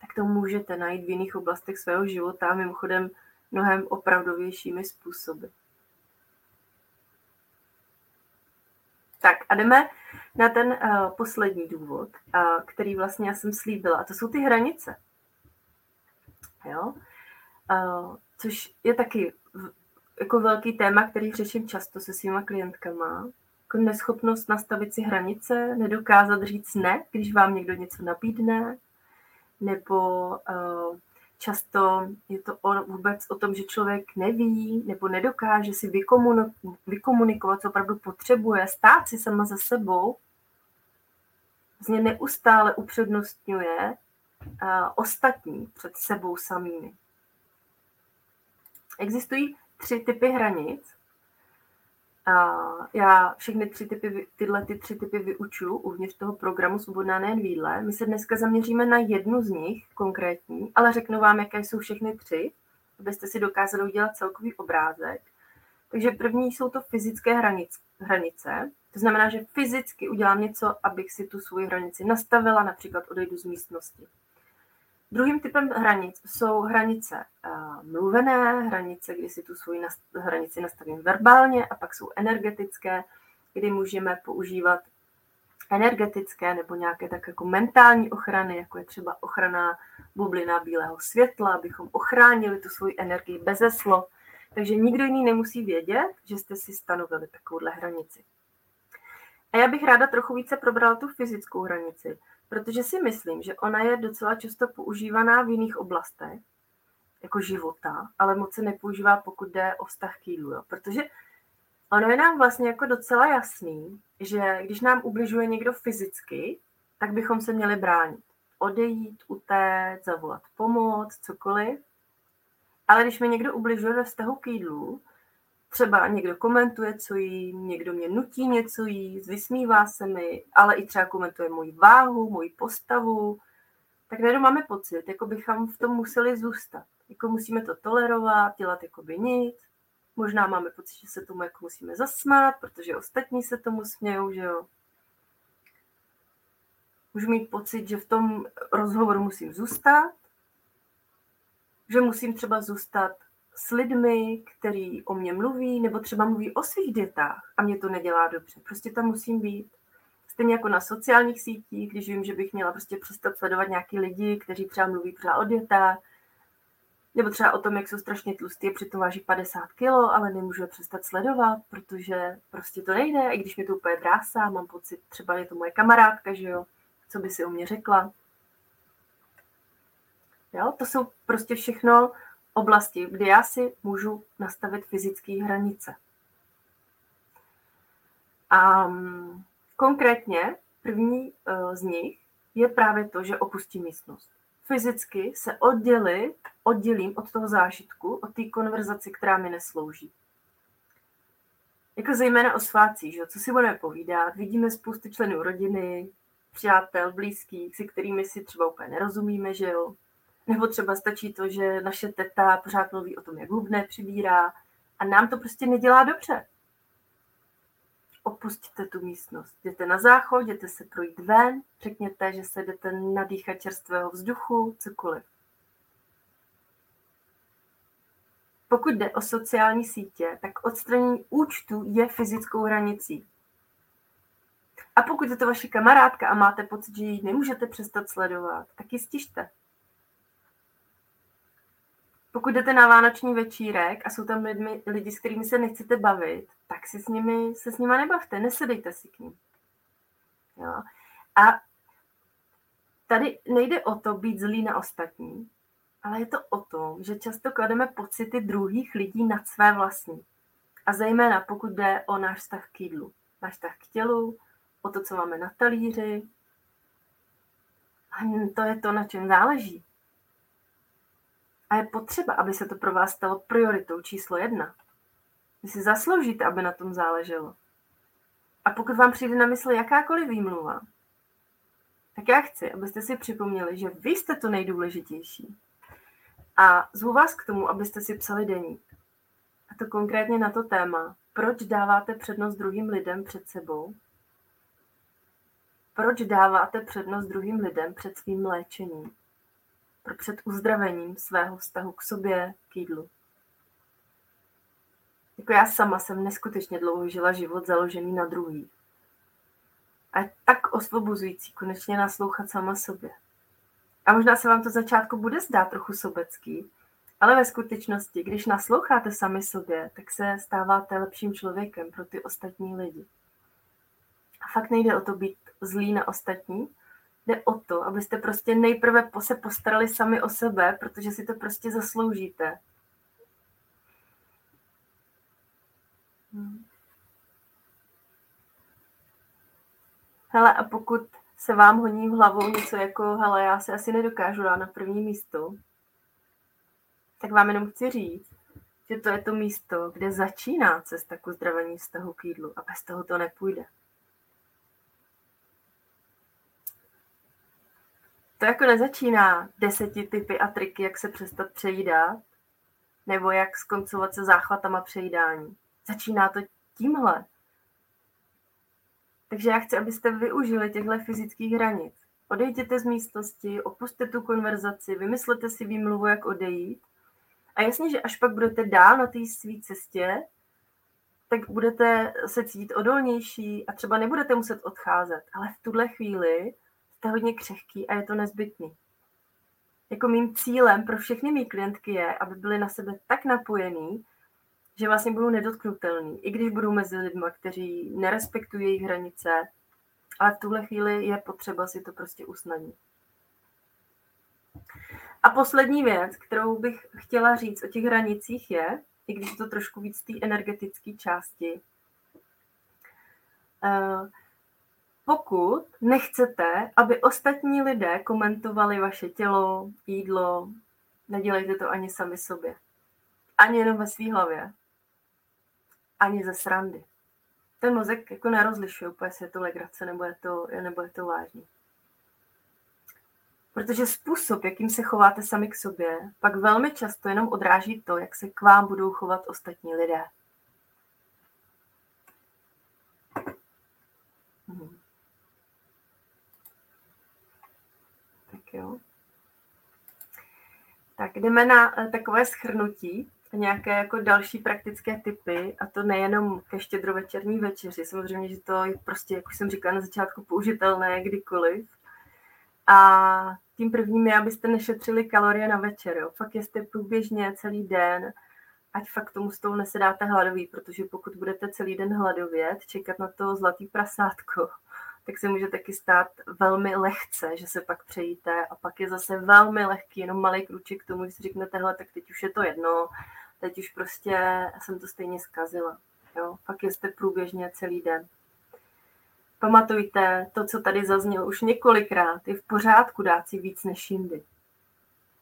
tak to můžete najít v jiných oblastech svého života mimochodem mnohem opravdovějšími způsoby. Tak a jdeme na ten uh, poslední důvod, uh, který vlastně já jsem slíbila, a to jsou ty hranice. Jo? Uh, což je taky jako velký téma, který řeším často se svýma klientkama. jako neschopnost nastavit si hranice, nedokázat říct ne, když vám někdo něco nabídne, nebo uh, často je to o, vůbec o tom, že člověk neví nebo nedokáže si vykomunikovat, co opravdu potřebuje, stát si sama za sebou, něj neustále upřednostňuje uh, ostatní před sebou samými. Existují tři typy hranic, a já všechny tři typy, tyhle ty tři typy vyučuju uvnitř toho programu Svobodná nejen výdle. My se dneska zaměříme na jednu z nich konkrétní, ale řeknu vám, jaké jsou všechny tři, abyste si dokázali udělat celkový obrázek. Takže první jsou to fyzické hranice, hranice. To znamená, že fyzicky udělám něco, abych si tu svoji hranici nastavila, například odejdu z místnosti. Druhým typem hranic jsou hranice uh, mluvené, hranice, kdy si tu svoji hranici nastavím verbálně, a pak jsou energetické, kdy můžeme používat energetické nebo nějaké tak jako mentální ochrany, jako je třeba ochrana bublina bílého světla, abychom ochránili tu svoji energii bez slov. Takže nikdo jiný nemusí vědět, že jste si stanovili takovouhle hranici. A já bych ráda trochu více probrala tu fyzickou hranici, protože si myslím, že ona je docela často používaná v jiných oblastech, jako života, ale moc se nepoužívá, pokud jde o vztah k jídlu. Jo. Protože ono je nám vlastně jako docela jasný, že když nám ubližuje někdo fyzicky, tak bychom se měli bránit. Odejít, utéct, zavolat pomoc, cokoliv. Ale když mi někdo ubližuje ve vztahu k jídlu, třeba někdo komentuje, co jí, někdo mě nutí něco jíst, vysmívá se mi, ale i třeba komentuje moji váhu, moji postavu, tak najednou máme pocit, jako bychom v tom museli zůstat. Jako musíme to tolerovat, dělat jako by nic. Možná máme pocit, že se tomu jako musíme zasmát, protože ostatní se tomu smějou, že jo. Můžu mít pocit, že v tom rozhovoru musím zůstat, že musím třeba zůstat s lidmi, který o mě mluví, nebo třeba mluví o svých dětách a mě to nedělá dobře. Prostě tam musím být. Stejně jako na sociálních sítích, když vím, že bych měla prostě přestat sledovat nějaký lidi, kteří třeba mluví pořád o dětách, nebo třeba o tom, jak jsou strašně tlustý, přitom váží 50 kilo, ale nemůžu je přestat sledovat, protože prostě to nejde, i když mi to úplně drásá, mám pocit, třeba je to moje kamarádka, že jo, co by si o mě řekla. Jo, to jsou prostě všechno oblasti, kde já si můžu nastavit fyzické hranice. A mm, konkrétně první eh, z nich je právě to, že opustím místnost. Fyzicky se oddělit, oddělím od toho zážitku, od té konverzaci, která mi neslouží. Jako zejména o svácích, že? co si budeme povídat, vidíme spoustu členů rodiny, přátel, blízkých, se kterými si třeba úplně nerozumíme, že jo. Nebo třeba stačí to, že naše teta pořád mluví o tom, jak hubne, přibírá a nám to prostě nedělá dobře. Opustíte tu místnost. Jděte na záchod, jděte se projít ven, řekněte, že se jdete nadýchat čerstvého vzduchu, cokoliv. Pokud jde o sociální sítě, tak odstranění účtu je fyzickou hranicí. A pokud je to vaše kamarádka a máte pocit, že ji nemůžete přestat sledovat, tak ji stižte. Pokud jdete na vánoční večírek a jsou tam lidmi, lidi, s kterými se nechcete bavit, tak si s nimi, se s nimi nebavte, nesedejte si k ním. Jo? A tady nejde o to být zlý na ostatní, ale je to o tom, že často klademe pocity druhých lidí nad své vlastní. A zejména pokud jde o náš vztah k jídlu, náš vztah k tělu, o to, co máme na talíři. A to je to, na čem záleží. A je potřeba, aby se to pro vás stalo prioritou číslo jedna. Vy si zasloužíte, aby na tom záleželo. A pokud vám přijde na mysl jakákoliv výmluva, tak já chci, abyste si připomněli, že vy jste to nejdůležitější. A zvu vás k tomu, abyste si psali deník. A to konkrétně na to téma, proč dáváte přednost druhým lidem před sebou? Proč dáváte přednost druhým lidem před svým léčením? Před uzdravením svého vztahu k sobě, k jídlu. Jako já sama jsem neskutečně dlouho žila život založený na druhý. A je tak osvobozující konečně naslouchat sama sobě. A možná se vám to začátku bude zdát trochu sobecký, ale ve skutečnosti, když nasloucháte sami sobě, tak se stáváte lepším člověkem pro ty ostatní lidi. A fakt nejde o to být zlý na ostatní, jde o to, abyste prostě nejprve se postarali sami o sebe, protože si to prostě zasloužíte. Hmm. Hele, a pokud se vám honí v hlavou něco jako, hele, já se asi nedokážu dát na první místo, tak vám jenom chci říct, že to je to místo, kde začíná cesta k uzdravení vztahu k jídlu a bez toho to nepůjde. To jako nezačíná deseti typy a triky, jak se přestat přejídat, nebo jak skoncovat se záchvatama přejídání. Začíná to tímhle. Takže já chci, abyste využili těchto fyzických hranic. Odejděte z místnosti, opuste tu konverzaci, vymyslete si výmluvu, jak odejít. A jasně, že až pak budete dál na té své cestě, tak budete se cítit odolnější a třeba nebudete muset odcházet. Ale v tuhle chvíli jste hodně křehký a je to nezbytný. Jako mým cílem pro všechny mý klientky je, aby byly na sebe tak napojený, že vlastně budou nedotknutelný, i když budou mezi lidmi, kteří nerespektují jejich hranice, ale v tuhle chvíli je potřeba si to prostě usnadnit. A poslední věc, kterou bych chtěla říct o těch hranicích je, i když to trošku víc té energetické části, uh, pokud nechcete, aby ostatní lidé komentovali vaše tělo, jídlo, nedělejte to ani sami sobě. Ani jenom ve své hlavě. Ani ze srandy. Ten mozek jako nerozlišuje úplně, jestli je to legrace nebo je to, nebo je to vážný. Protože způsob, jakým se chováte sami k sobě, pak velmi často jenom odráží to, jak se k vám budou chovat ostatní lidé. Jo. Tak jdeme na eh, takové schrnutí nějaké jako další praktické typy, a to nejenom ke štědrovečerní večeři. Samozřejmě, že to je prostě, jak už jsem říkala na začátku, použitelné kdykoliv. A tím prvním je, abyste nešetřili kalorie na večer. Jo. Fakt jste průběžně celý den, ať fakt tomu stolu nesedáte hladový, protože pokud budete celý den hladovět, čekat na to zlatý prasátko, tak se může taky stát velmi lehce, že se pak přejíte a pak je zase velmi lehký, jenom malý kruček k tomu, když si řeknete, hele, tak teď už je to jedno, teď už prostě jsem to stejně zkazila. Jo? Pak jste průběžně celý den. Pamatujte, to, co tady zaznělo už několikrát, je v pořádku dát si víc než jindy.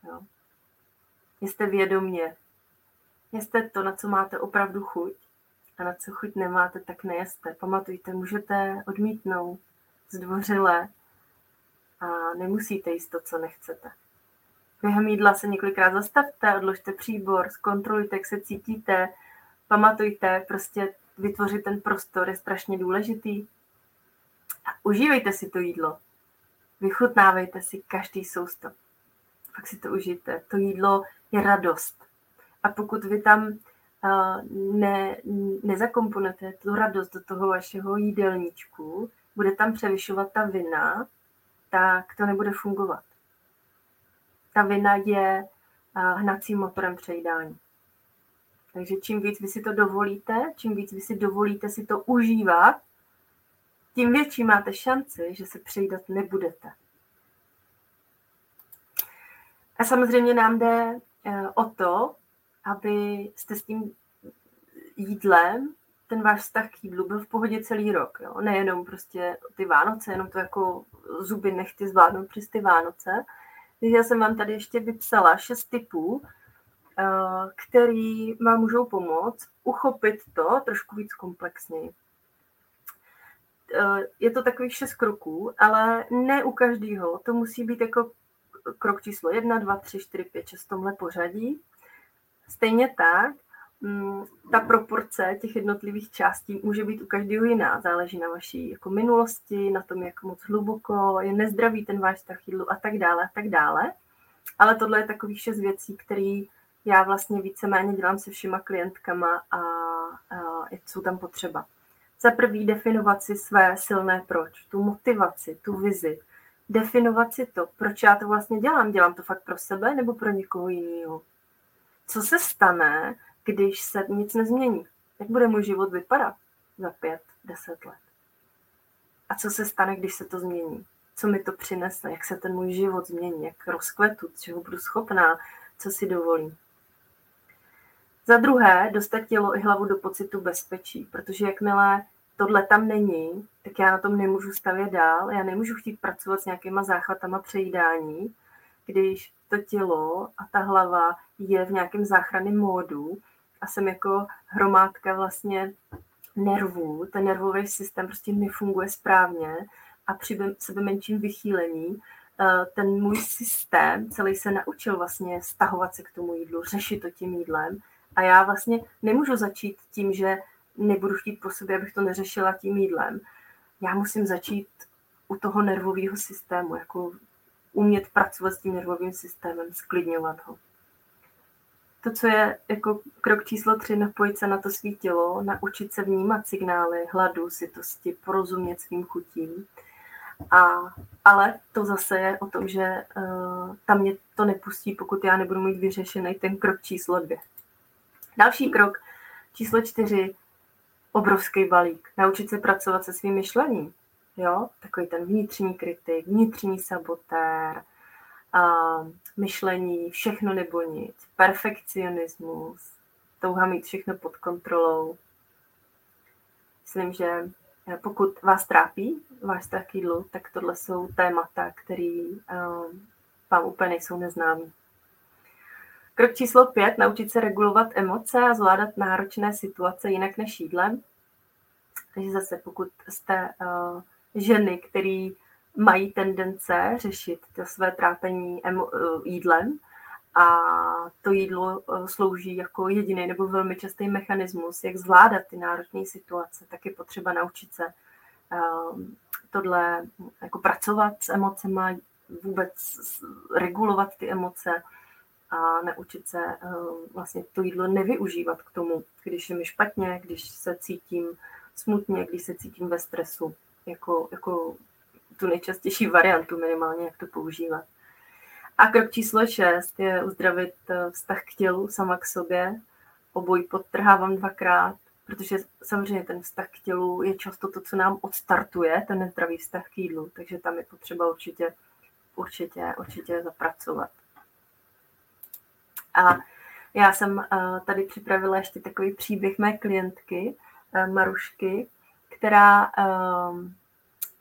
Jo? Jste vědomě. Jste to, na co máte opravdu chuť a na co chuť nemáte, tak nejeste. Pamatujte, můžete odmítnout zdvořile a nemusíte jíst to, co nechcete. Během jídla se několikrát zastavte, odložte příbor, zkontrolujte, jak se cítíte, pamatujte, prostě vytvořit ten prostor je strašně důležitý. A užívejte si to jídlo. Vychutnávejte si každý soustav. Pak si to užijte. To jídlo je radost. A pokud vy tam uh, ne, tu radost do toho vašeho jídelníčku, bude tam převyšovat ta vina, tak to nebude fungovat. Ta vina je hnacím motorem přejídání. Takže čím víc vy si to dovolíte, čím víc vy si dovolíte si to užívat, tím větší máte šanci, že se přejídat nebudete. A samozřejmě nám jde e, o to, aby jste s tím jídlem, ten váš vztah k jídlu byl v pohodě celý rok. Jo? Nejenom prostě ty Vánoce, jenom to jako zuby nechty zvládnout přes ty Vánoce, takže já jsem vám tady ještě vypsala šest typů, eh, který vám můžou pomoct uchopit to trošku víc komplexněji. Eh, je to takových šest kroků, ale ne u každého. To musí být jako krok číslo jedna, dva, tři, čtyři, pět, šest v tomhle pořadí. Stejně tak ta proporce těch jednotlivých částí může být u každého jiná. Záleží na vaší jako minulosti, na tom, jak moc hluboko je nezdravý ten váš vztah jídlu a tak dále a tak dále. Ale tohle je takových šest věcí, které já vlastně víceméně dělám se všema klientkama a, a jsou tam potřeba. Za prvý definovat si své silné proč, tu motivaci, tu vizi. Definovat si to, proč já to vlastně dělám. Dělám to fakt pro sebe nebo pro někoho jiného. Co se stane, když se nic nezmění? Jak bude můj život vypadat za pět, deset let? a co se stane, když se to změní. Co mi to přinese, jak se ten můj život změní, jak rozkvetu, čeho budu schopná, co si dovolím. Za druhé, dostat tělo i hlavu do pocitu bezpečí, protože jakmile tohle tam není, tak já na tom nemůžu stavět dál, já nemůžu chtít pracovat s nějakýma záchvatama přejídání, když to tělo a ta hlava je v nějakém záchranném módu a jsem jako hromádka vlastně nervů, ten nervový systém prostě nefunguje správně a při sebe menším vychýlení eh, ten můj systém celý se naučil vlastně stahovat se k tomu jídlu, řešit to tím jídlem a já vlastně nemůžu začít tím, že nebudu chtít po sobě, abych to neřešila tím jídlem. Já musím začít u toho nervového systému, jako umět pracovat s tím nervovým systémem, sklidňovat ho. To, co je jako krok číslo tři, napojit se na to svý tělo, naučit se vnímat signály hladu, sytosti, porozumět svým chutím. A, ale to zase je o tom, že uh, tam mě to nepustí, pokud já nebudu mít vyřešený ten krok číslo dvě. Další krok číslo čtyři, obrovský balík. Naučit se pracovat se svým myšlením. Jo? Takový ten vnitřní kritik, vnitřní sabotér, myšlení, všechno nebo nic, perfekcionismus, touha mít všechno pod kontrolou. Myslím, že eh, pokud vás trápí váš strach jídlu, tak tohle jsou témata, které um, vám úplně nejsou neznámé. Krok číslo pět, naučit se regulovat emoce a zvládat náročné situace jinak než jídlem. Takže zase, pokud jste uh, ženy, které mají tendence řešit to své trápení uh, jídlem a to jídlo uh, slouží jako jediný nebo velmi častý mechanismus, jak zvládat ty náročné situace, tak je potřeba naučit se uh, tohle jako pracovat s emocemi, vůbec regulovat ty emoce, a naučit se uh, vlastně to jídlo nevyužívat k tomu, když je mi špatně, když se cítím smutně, když se cítím ve stresu, jako, jako tu nejčastější variantu minimálně, jak to používat. A krok číslo šest je uzdravit eh, vztah k tělu, sama k sobě. Obojí podtrhávám dvakrát, protože samozřejmě ten vztah k tělu je často to, co nám odstartuje ten nezdravý vztah k jídlu, takže tam je potřeba určitě, určitě, určitě zapracovat. A já jsem uh, tady připravila ještě takový příběh mé klientky, uh, Marušky, která,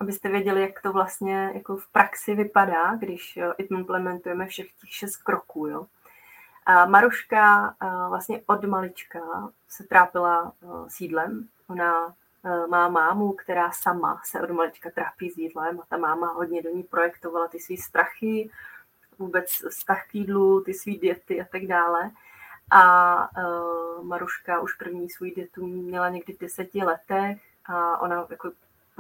abyste věděli, jak to vlastně jako v praxi vypadá, když implementujeme všech těch šest kroků. Jo. A Maruška uh, vlastně od malička se trápila uh, s jídlem. Ona uh, má mámu, která sama se od malička trápí s jídlem a ta máma hodně do ní projektovala ty své strachy, vůbec vztah k jídlu, ty svý diety a tak dále. A Maruška už první svůj dietu měla někdy v deseti letech a ona jako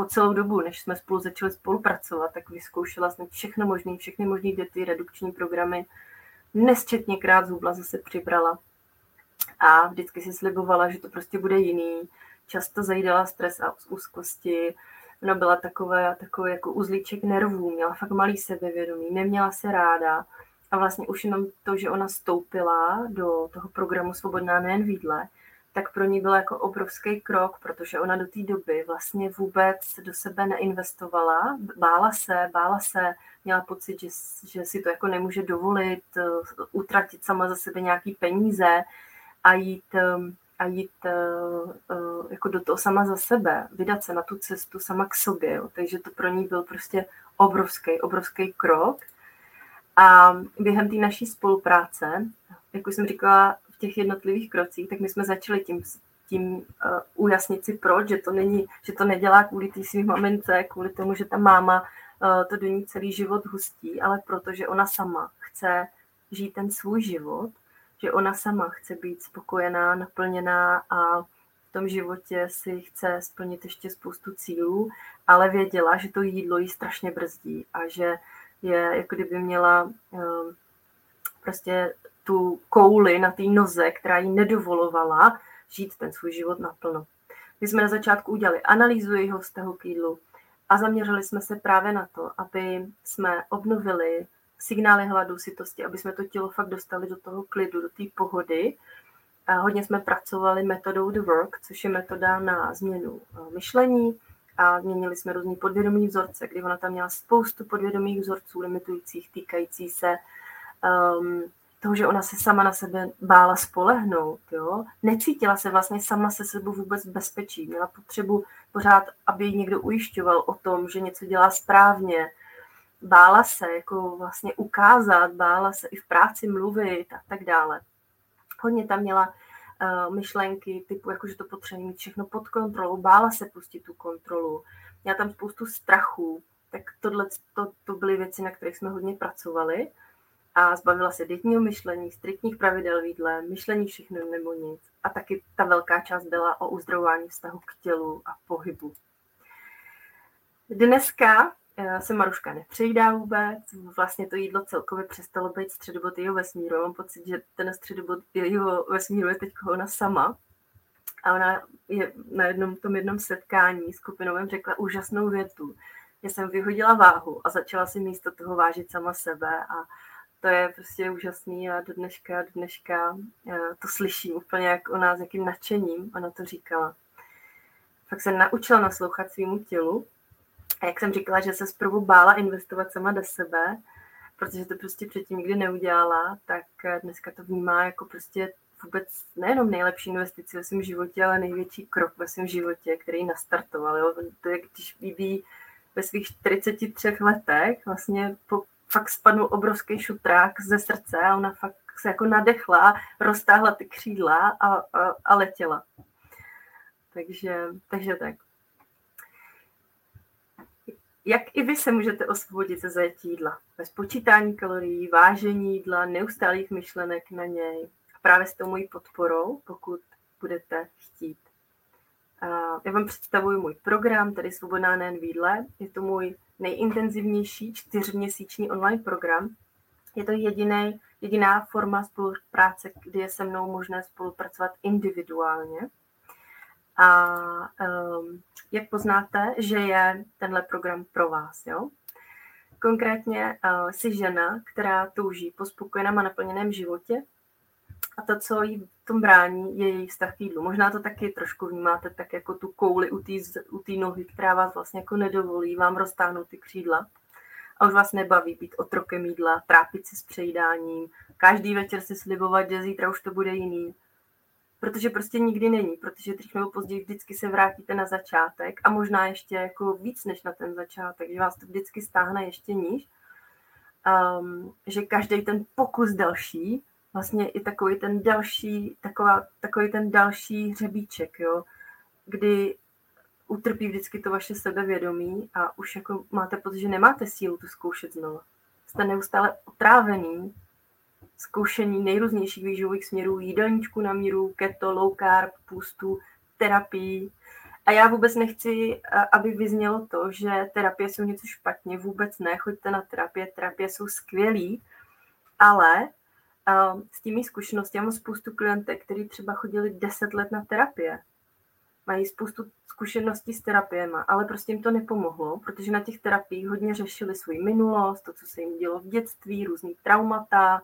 po celou dobu, než jsme spolu začali spolupracovat, tak vyzkoušela jsem všechno možné, všechny možné diety, redukční programy. Nesčetněkrát zubla zase přibrala. A vždycky si slibovala, že to prostě bude jiný. Často zajídala stres a úzkosti, Ona byla taková, takový jako uzlíček nervů, měla fakt malý sebevědomí, neměla se ráda a vlastně už jenom to, že ona stoupila do toho programu Svobodná nejen výdle, tak pro ní byl jako obrovský krok, protože ona do té doby vlastně vůbec do sebe neinvestovala, bála se, bála se, měla pocit, že, že si to jako nemůže dovolit, uh, utratit sama za sebe nějaký peníze a jít um, a jít uh, uh, jako do toho sama za sebe, vydat se na tu cestu sama k sobě. Jo. Takže to pro ní byl prostě obrovský, obrovský krok. A během té naší spolupráce, jak už jsem říkala těch jednotlivých krocích, tak my jsme začali tím, tím uh, ujasnit si proč, že to, není, že to nedělá kvůli té svým mamince, kvůli tomu, že ta máma uh, to do ní celý život hustí, ale protože ona sama chce žít ten svůj život že ona sama chce být spokojená, naplněná a v tom životě si chce splnit ještě spoustu cílů, ale věděla, že to jídlo jí strašně brzdí a že je, jako kdyby měla um, prostě tu kouli na té noze, která jí nedovolovala žít ten svůj život naplno. My jsme na začátku udělali analýzu jeho vztahu k jídlu a zaměřili jsme se právě na to, aby jsme obnovili signály hladu, sytosti, aby jsme to tělo fakt dostali do toho klidu, do té pohody. A hodně jsme pracovali metodou The Work, což je metoda na změnu eh, myšlení a změnili jsme různý podvědomý vzorce, kdy ona tam měla spoustu podvědomých vzorců limitujících, týkající se um, toho, že ona se sama na sebe bála spolehnout, jo? necítila se vlastně sama se sebou vůbec bezpečí, měla potřebu pořád, aby ji někdo ujišťoval o tom, že něco dělá správně, bála se jako vlastně ukázat, bála se i v práci mluvit a tak dále. Hodně tam měla uh, myšlenky typu, jako že to potřebuje mít všechno pod kontrolou, bála se pustit tu kontrolu, měla tam spoustu strachu, tak tohle to, to byly věci, na kterých jsme hodně pracovali a zbavila se dětního myšlení, striktních pravidel výdle, myšlení všechno nebo nic. A taky ta velká část byla o uzdravování vztahu k tělu a pohybu. Dneska eh, se Maruška nepřejídá vůbec, vlastně to jídlo celkově přestalo být středobod jeho vesmíru. Mám pocit, že ten středobod jeho vesmíru je teď ona sama. A ona je na jednom tom jednom setkání skupinovém řekla úžasnou větu. Já jsem vyhodila váhu a začala si místo toho vážit sama sebe a to je prostě úžasný a do dneška, do dneška eh, to slyším úplně jak ona s jakým nadšením ona to říkala. Pak se naučila naslouchat svýmu tělu a jak jsem říkala, že se zprvu bála investovat sama do sebe, protože to prostě předtím nikdy neudělala, tak eh, dneska to vnímá jako prostě vůbec nejenom nejlepší investici ve svém životě, ale největší krok ve svém životě, který nastartoval. Jo? To je, když Bibi ve svých 43 letech vlastně po fakt spadnul obrovský šutrák ze srdce a ona fakt se jako nadechla, roztáhla ty křídla a, a, a letěla. Takže, takže tak. Jak i vy se můžete osvobodit ze zajetí jídla? Bez počítání kalorií, vážení jídla, neustálých myšlenek na něj. A právě s tou mojí podporou, pokud budete chtít. Já vám představuji můj program, tedy Svobodná nejen výdle. Je to můj nejintenzivnější čtyřměsíční online program. Je to jediný, jediná forma spolupráce, kdy je se mnou možné spolupracovat individuálně. A um, jak poznáte, že je tenhle program pro vás, jo? Konkrétně uh, si žena, která touží po spokojeném a naplněném životě, a to, co jí v tom brání, je její vztah k jídlu. Možná to taky trošku vnímáte tak jako tu kouli u té nohy, která vás vlastně jako nedovolí vám roztáhnout ty křídla. A už vás nebaví být otrokem jídla, trápit se s přejídáním, každý večer si slibovat, že zítra už to bude jiný. Protože prostě nikdy není, protože dřív nebo později vždycky se vrátíte na začátek a možná ještě jako víc než na ten začátek, že vás to vždycky stáhne ještě níž. Um, že každý ten pokus další vlastně i takový ten další, taková, takový ten další hřebíček, jo, kdy utrpí vždycky to vaše sebevědomí a už jako máte pocit, že nemáte sílu tu zkoušet znovu. Jste neustále otrávený zkoušení nejrůznějších výživových směrů, jídelníčku na míru, keto, low carb, pustu, terapii. A já vůbec nechci, aby vyznělo to, že terapie jsou něco špatně, vůbec ne, choďte na terapie, terapie jsou skvělý, ale s těmi zkušenostmi já mám spoustu klientek, kteří třeba chodili 10 let na terapie. Mají spoustu zkušeností s terapiema, ale prostě jim to nepomohlo, protože na těch terapiích hodně řešili svou minulost, to, co se jim dělo v dětství, různý traumata.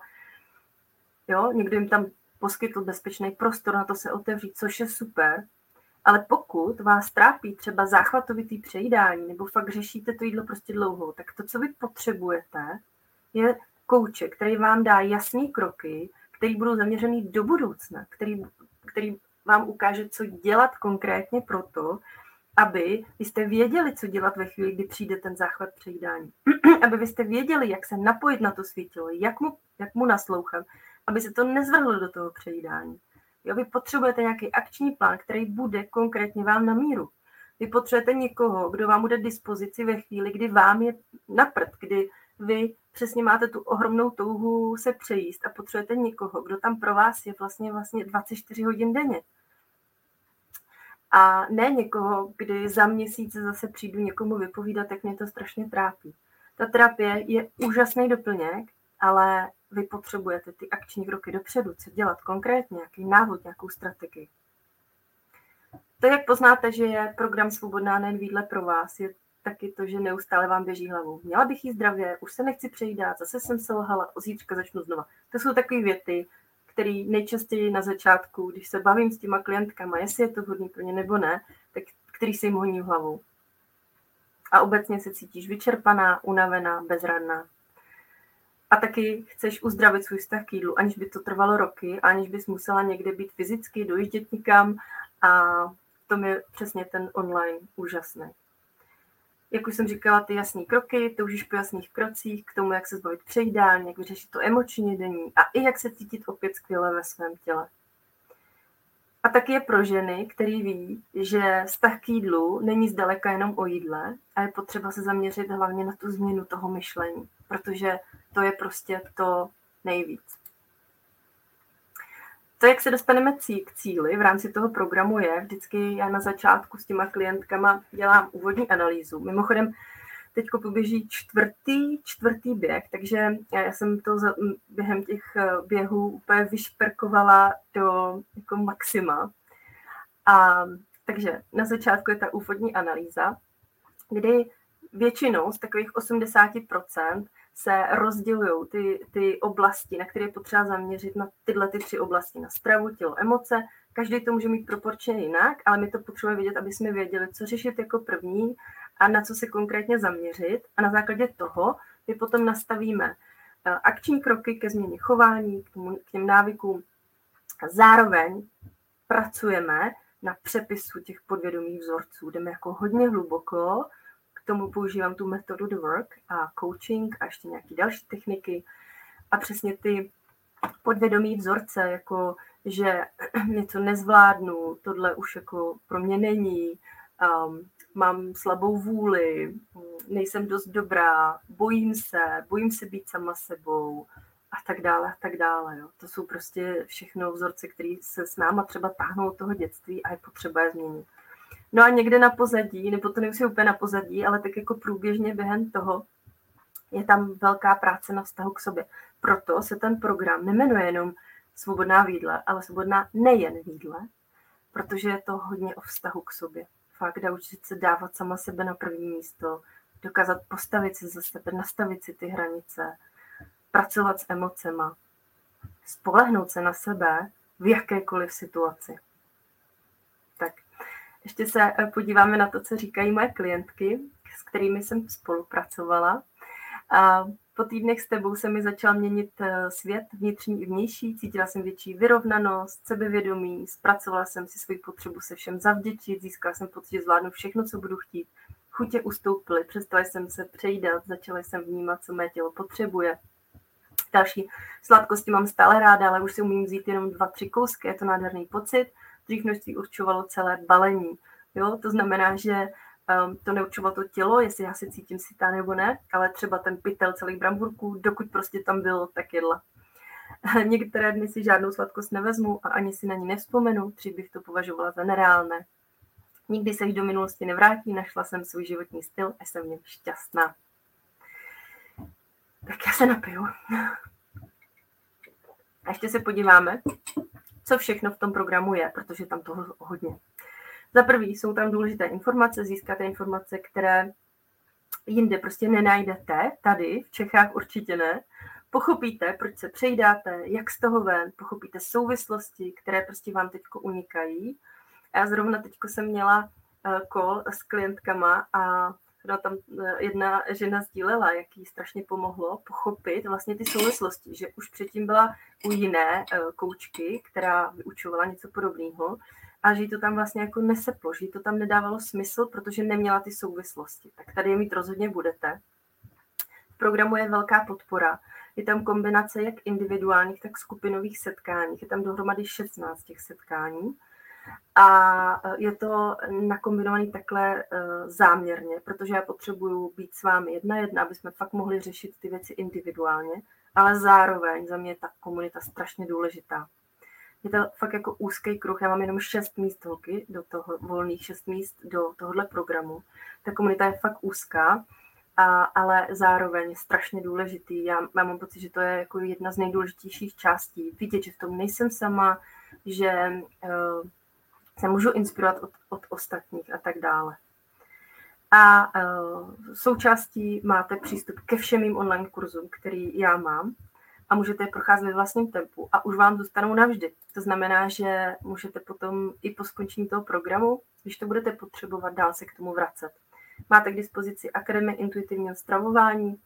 Jo, někdo jim tam poskytl bezpečný prostor na to se otevřít, což je super. Ale pokud vás trápí třeba záchvatovitý přejídání, nebo fakt řešíte to jídlo prostě dlouho, tak to, co vy potřebujete, je kouče, který vám dá jasné kroky, který budou zaměřený do budoucna, který, který vám ukáže, co dělat konkrétně proto, aby vy jste věděli, co dělat ve chvíli, kdy přijde ten záchvat přejídání. aby vy jste věděli, jak se napojit na to svítilo, jak mu, jak mu naslouchat, aby se to nezvrhlo do toho přejídání. Jo, vy potřebujete nějaký akční plán, který bude konkrétně vám na míru. Vy potřebujete někoho, kdo vám bude dispozici ve chvíli, kdy vám je na prd, kdy vy přesně máte tu ohromnou touhu se přejíst a potřebujete někoho, kdo tam pro vás je vlastně, vlastně 24 hodin denně. A ne někoho, kdy za měsíc zase přijdu někomu vypovídat, jak mě to strašně trápí. Ta terapie je úžasný doplněk, ale vy potřebujete ty akční kroky dopředu, co dělat konkrétně, nějaký návod, nějakou strategii. To, jak poznáte, že je program Svobodná nejen pro vás, je taky to, že neustále vám běží hlavou. Měla bych jí zdravě, už se nechci přejídat, zase jsem se lhala, o zítřka začnu znova. To jsou takové věty, které nejčastěji na začátku, když se bavím s těma klientkama, jestli je to vhodný pro ně nebo ne, tak který se jim honí hlavou. a obecně se cítíš vyčerpaná, unavená, bezradná. A taky chceš uzdravit svůj vztah k jídlu, aniž by to trvalo roky, aniž bys musela někde být fyzicky, dojíždět nikam a to je přesně ten online úžasný. Jak už jsem říkala, ty jasný kroky, toužíš po jasných krocích k tomu, jak se zbavit přejídání, jak vyřešit to emoční denní a i jak se cítit opět skvěle ve svém těle. A taky je pro ženy, který ví, že vztah k jídlu není zdaleka jenom o jídle a je potřeba se zaměřit hlavně na tu změnu toho myšlení, protože to je prostě to nejvíc. To, jak se dostaneme k cíli v rámci toho programu je, vždycky já na začátku s těma klientkama dělám úvodní analýzu. Mimochodem, teď poběží čtvrtý, čtvrtý běh, takže já jsem to za, během těch eh, běhů úplně vyšperkovala do jako maxima. A takže na začátku je ta úvodní analýza, kdy většinou z takových 80% se rozdělují ty, ty oblasti, na které je potřeba zaměřit na tyhle ty tři oblasti, na stravu, tělo, emoce. Každý to může mít proporčně jinak, ale my to potřebujeme vědět, aby jsme věděli, co řešit jako první a na co se konkrétně zaměřit. A na základě toho my potom nastavíme eh, akční kroky ke změně chování, k, tomu, k těm návykům. A zároveň pracujeme na přepisu těch podvědomých vzorců. Jdeme jako hodně hluboko, tomu používám tu metodu The Work a coaching a ještě nějaké další techniky. A přesně ty podvědomí vzorce, jako že něco nezvládnu, tohle už jako pro mě není, um, mám slabou vůli, nejsem dost dobrá, bojím se, bojím se být sama sebou a tak dále, a tak dále. Jo. To jsou prostě všechno vzorce, které se s náma třeba táhnou od toho dětství a je potřeba je změnit. No a někde na pozadí, nebo to nemusí úplně na pozadí, ale tak jako průběžně během toho je tam velká práce na vztahu k sobě. Proto se ten program nemenuje jenom svobodná výdle, ale svobodná nejen výdle, protože je to hodně o vztahu k sobě fakt naučit se dávat sama sebe na první místo, dokázat postavit si za sebe, nastavit si ty hranice, pracovat s emocema, spolehnout se na sebe v jakékoliv situaci. Ještě se eh, podíváme na to, co říkají moje klientky, s kterými jsem spolupracovala. A po týdnech s tebou se mi začal měnit eh, svět vnitřní i vnější, cítila jsem větší vyrovnanost, sebevědomí, zpracovala jsem si svoji potřebu se všem zavděčit, získala jsem pocit, že zvládnu všechno, co budu chtít. Chutě ustoupily, přestala jsem se přejídat, začala jsem vnímat, co mé tělo potřebuje. Další sladkosti mám stále ráda, ale už si umím vzít jenom dva, tři kousky, je to nádherný pocit. Dřív množství určovalo celé balení. Jo? To znamená, že um, to neurčovalo to tělo, jestli já se cítím sytá nebo ne, ale třeba ten pytel celých bramburků, dokud prostě tam bylo, tak jedla. Některé dny si žádnou sladkost nevezmu a ani si na ní nevzpomenu, dřív bych to považovala za nereálné. Nikdy se do minulosti nevrátí, našla jsem svůj životní styl a jsem v něm šťastná. Tak já se napiju. A ještě se podíváme, co všechno v tom programu je, protože tam toho hodně. Za prvý jsou tam důležité informace, získáte informace, které jinde prostě nenajdete, tady v Čechách určitě ne. Pochopíte, proč se přejdáte, jak z toho ven, pochopíte souvislosti, které prostě vám teď unikají. Já zrovna teď jsem měla eh, call s klientkama a no, tam eh, jedna žena sdílela, jak jí strašně pomohlo pochopit vlastně ty souvislosti, že už předtím byla u jiné eh, koučky, která vyučovala něco podobného a že jí to tam vlastně jako neseplo, že jí to tam nedávalo smysl, protože neměla ty souvislosti. Tak tady je mít rozhodně budete. V programu je velká podpora. Je tam kombinace jak individuálních, tak skupinových setkání. Je tam dohromady 16 těch setkání. A e, je to nakombinovaný takhle e, záměrně, protože já potřebuju být s vámi jedna jedna, aby jsme fakt mohli řešit ty věci individuálně, ale zároveň za mě je ta komunita strašně důležitá je to fakt jako úzký kruh. Já mám jenom šest míst holky, do toho, volných šest míst do tohohle programu. Ta komunita je fakt úzká, a, ale zároveň strašně důležitý. Já, já mám pocit, že to je jako jedna z nejdůležitějších částí. Vidět, že v tom nejsem sama, že uh, se můžu inspirovat od, od ostatních a tak dále. A uh, součástí máte přístup ke všem mým online kurzům, který já mám a můžete je procházet ve vlastním tempu a už vám zůstanou navždy. To znamená, že můžete potom i po skončení toho programu, když to budete potřebovat, dál se k tomu vracet. Máte k dispozici Akademie intuitivního stravování,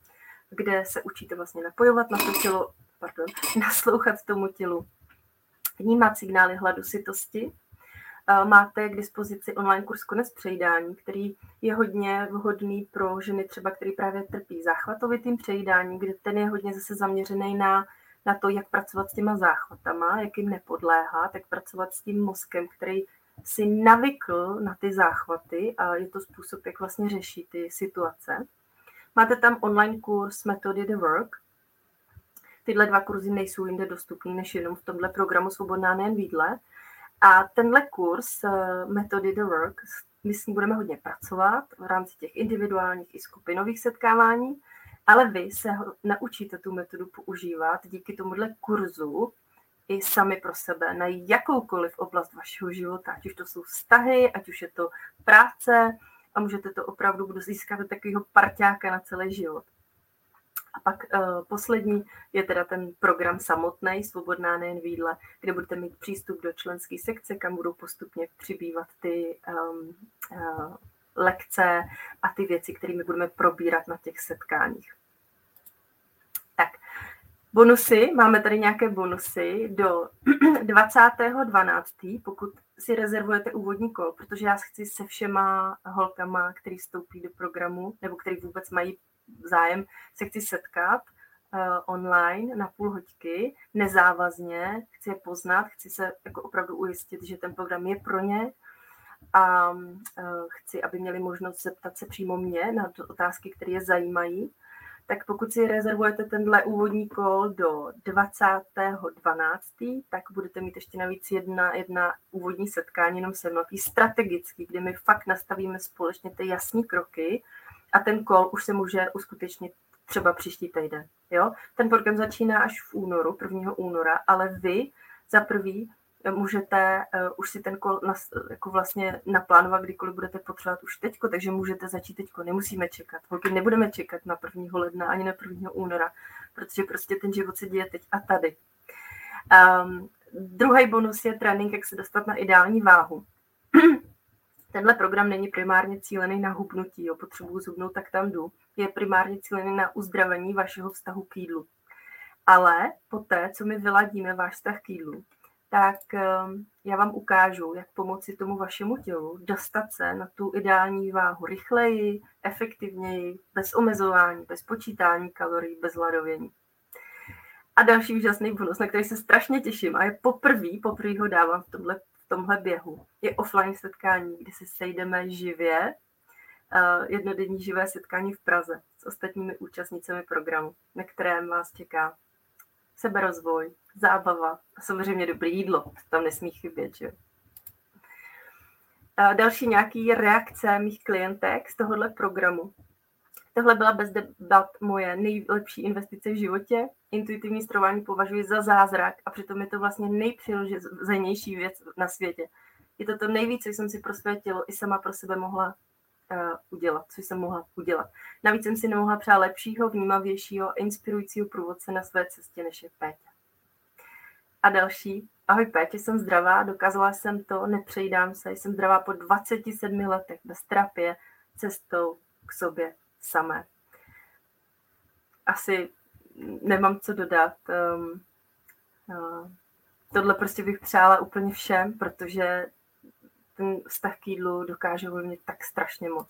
kde se učíte vlastně napojovat na to tělo, pardon, naslouchat tomu tělu, vnímat signály hladu, sytosti. Máte k dispozici online kurz Konec přejídání, který je hodně vhodný pro ženy třeba, který právě trpí záchvatovitým přejídáním, kde ten je hodně zase zaměřený na, na to, jak pracovat s těma záchvatama, jak jim nepodléhat, jak pracovat s tím mozkem, který si navykl na ty záchvaty a je to způsob, jak vlastně řešit ty situace. Máte tam online kurz Metody the Work. Tyhle dva kurzy nejsou jinde dostupný než jenom v tomhle programu Svobodná nejen výdle. A tenhle kurz eh, Metody the Work, my s ním budeme hodně pracovat v rámci těch individuálních i skupinových setkávání, ale vy se naučíte tu metodu používat díky tomuhle kurzu i sami pro sebe na jakoukoliv oblast vašeho života, ať už to jsou vztahy, ať už je to práce a můžete to opravdu získat takového parťáka na celý život. A pak uh, poslední je teda ten program samotný, Svobodná nejen výdle, kde budete mít přístup do členské sekce, kam budou postupně přibývat ty um, uh, lekce a ty věci, kterými budeme probírat na těch setkáních. Bonusy, máme tady nějaké bonusy do 20.12., pokud si rezervujete úvodní kol, protože já chci se všema holkama, který vstoupí do programu, nebo který vůbec mají zájem, se chci setkat uh, online na půl hoďky, nezávazně, chci je poznat, chci se jako opravdu ujistit, že ten program je pro ně a uh, chci, aby měli možnost zeptat se přímo mě na otázky, které je zajímají tak pokud si rezervujete tenhle úvodní kol do 20.12., tak budete mít ještě navíc jedna, jedna úvodní setkání jenom se mnou, strategický, kde my fakt nastavíme společně ty jasné kroky a ten kol už se může uskutečnit třeba příští týden. Jo? Ten program začíná až v únoru, 1. února, ale vy za prvý můžete uh, už si ten kol nas, jako vlastně naplánovat, kdykoliv budete potřebovat už teďko, takže můžete začít teďko, nemusíme čekat. Holky nebudeme čekat na 1. ledna ani na 1. února, protože prostě ten život se děje teď a tady. Um, druhý bonus je trénink, jak se dostat na ideální váhu. Tenhle program není primárně cílený na hubnutí, jo, potřebuji zubnout, tak tam jdu. Je primárně cílený na uzdravení vašeho vztahu k jídlu. Ale poté, co my vyladíme váš vztah k jídlu, tak ehm, já vám ukážu, jak pomoci tomu vašemu tělu dostat se na tu ideální váhu rychleji, efektivněji, bez omezování, bez počítání kalorií, bez hladovění. A další úžasný bonus, na který se strašně těším a je poprvé, poprvé ho dávám v tomhle, tomhle běhu, je offline setkání, kdy se sejdeme živě, uh, jednodenní živé setkání v Praze s ostatními účastnicemi programu, na kterém vás čeká seberozvoj, zábava a samozřejmě dobré jídlo. Tam nesmí chybět, že A další nějaký reakce mých klientek z tohohle programu. Tohle byla bez debat moje nejlepší investice v životě. Intuitivní strování považuji za zázrak a přitom je to vlastně nejpřirozenější věc na světě. Je to to nejvíc, co jsem si pro své tělo i sama pro sebe mohla uh, udělat, co jsem mohla udělat. Navíc jsem si nemohla přát lepšího, vnímavějšího, inspirujícího průvodce na své cestě, než je Péťa. A další. Ahoj Pétě, jsem zdravá, dokázala jsem to, nepřejdám se, jsem zdravá po 27 letech bez terapie, cestou k sobě samé. Asi nemám co dodat. Um, uh, tohle prostě bych přála úplně všem, protože ten vztah k jídlu dokáže ovlivnit tak strašně moc.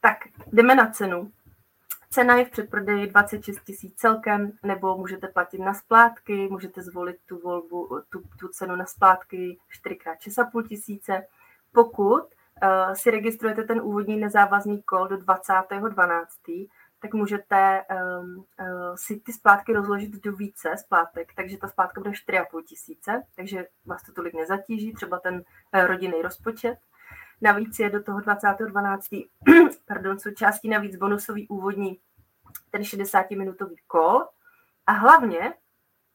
Tak, jdeme na cenu. Cena je v předprodeji 26 tisíc celkem, nebo můžete platit na splátky, můžete zvolit tu volbu, tu, tu cenu na splátky 4x6,5 tisíce. Pokud uh, si registrujete ten úvodní nezávazný kol do 20.12., tak můžete um, uh, si ty splátky rozložit do více splátek, takže ta splátka bude 4,5 tisíce, takže vás to tolik nezatíží, třeba ten uh, rodinný rozpočet. Navíc je do toho 20.12. pardon, součástí navíc bonusový úvodní ten 60-minutový kol a hlavně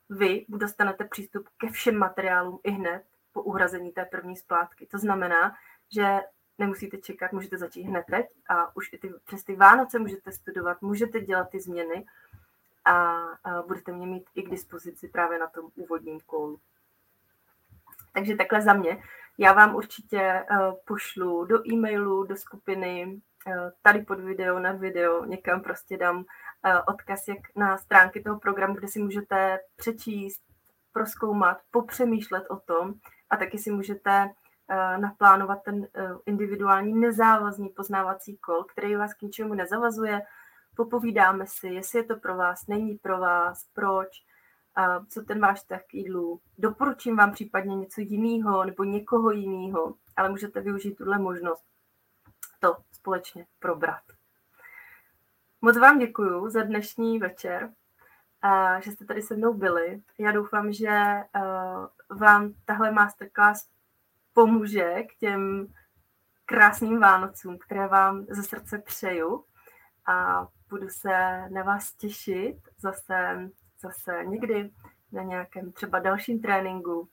vy dostanete přístup ke všem materiálům i hned po uhrazení té první splátky. To znamená, že nemusíte čekat, můžete začít hned teď a už i ty, přes ty Vánoce můžete studovat, můžete dělat ty změny a, a budete mě mít i k dispozici právě na tom úvodním kolu. Takže takhle za mě. Já vám určitě uh, pošlu do e-mailu, do skupiny, uh, tady pod video, na video, někam prostě dám uh, odkaz jak na stránky toho programu, kde si můžete přečíst, proskoumat, popřemýšlet o tom a taky si můžete naplánovat ten uh, individuální nezávazný poznávací kol, který vás k ničemu nezavazuje. Popovídáme si, jestli je to pro vás, není pro vás, proč, co ten váš tak k jídlu. Doporučím vám případně něco jiného nebo někoho jiného, ale můžete využít tuhle možnost to společně probrat. Moc vám děkuji za dnešní večer, že jste tady se mnou byli. Já doufám, že vám tahle masterclass pomůže k těm krásným Vánocům, které vám ze srdce přeju a budu se na vás těšit zase zase někdy na nějakém třeba dalším tréninku.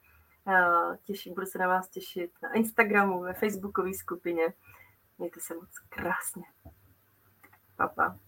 Eh, těším, budu se na vás těšit na Instagramu, ve facebookové skupině. Mějte se moc krásně. Pa, pa.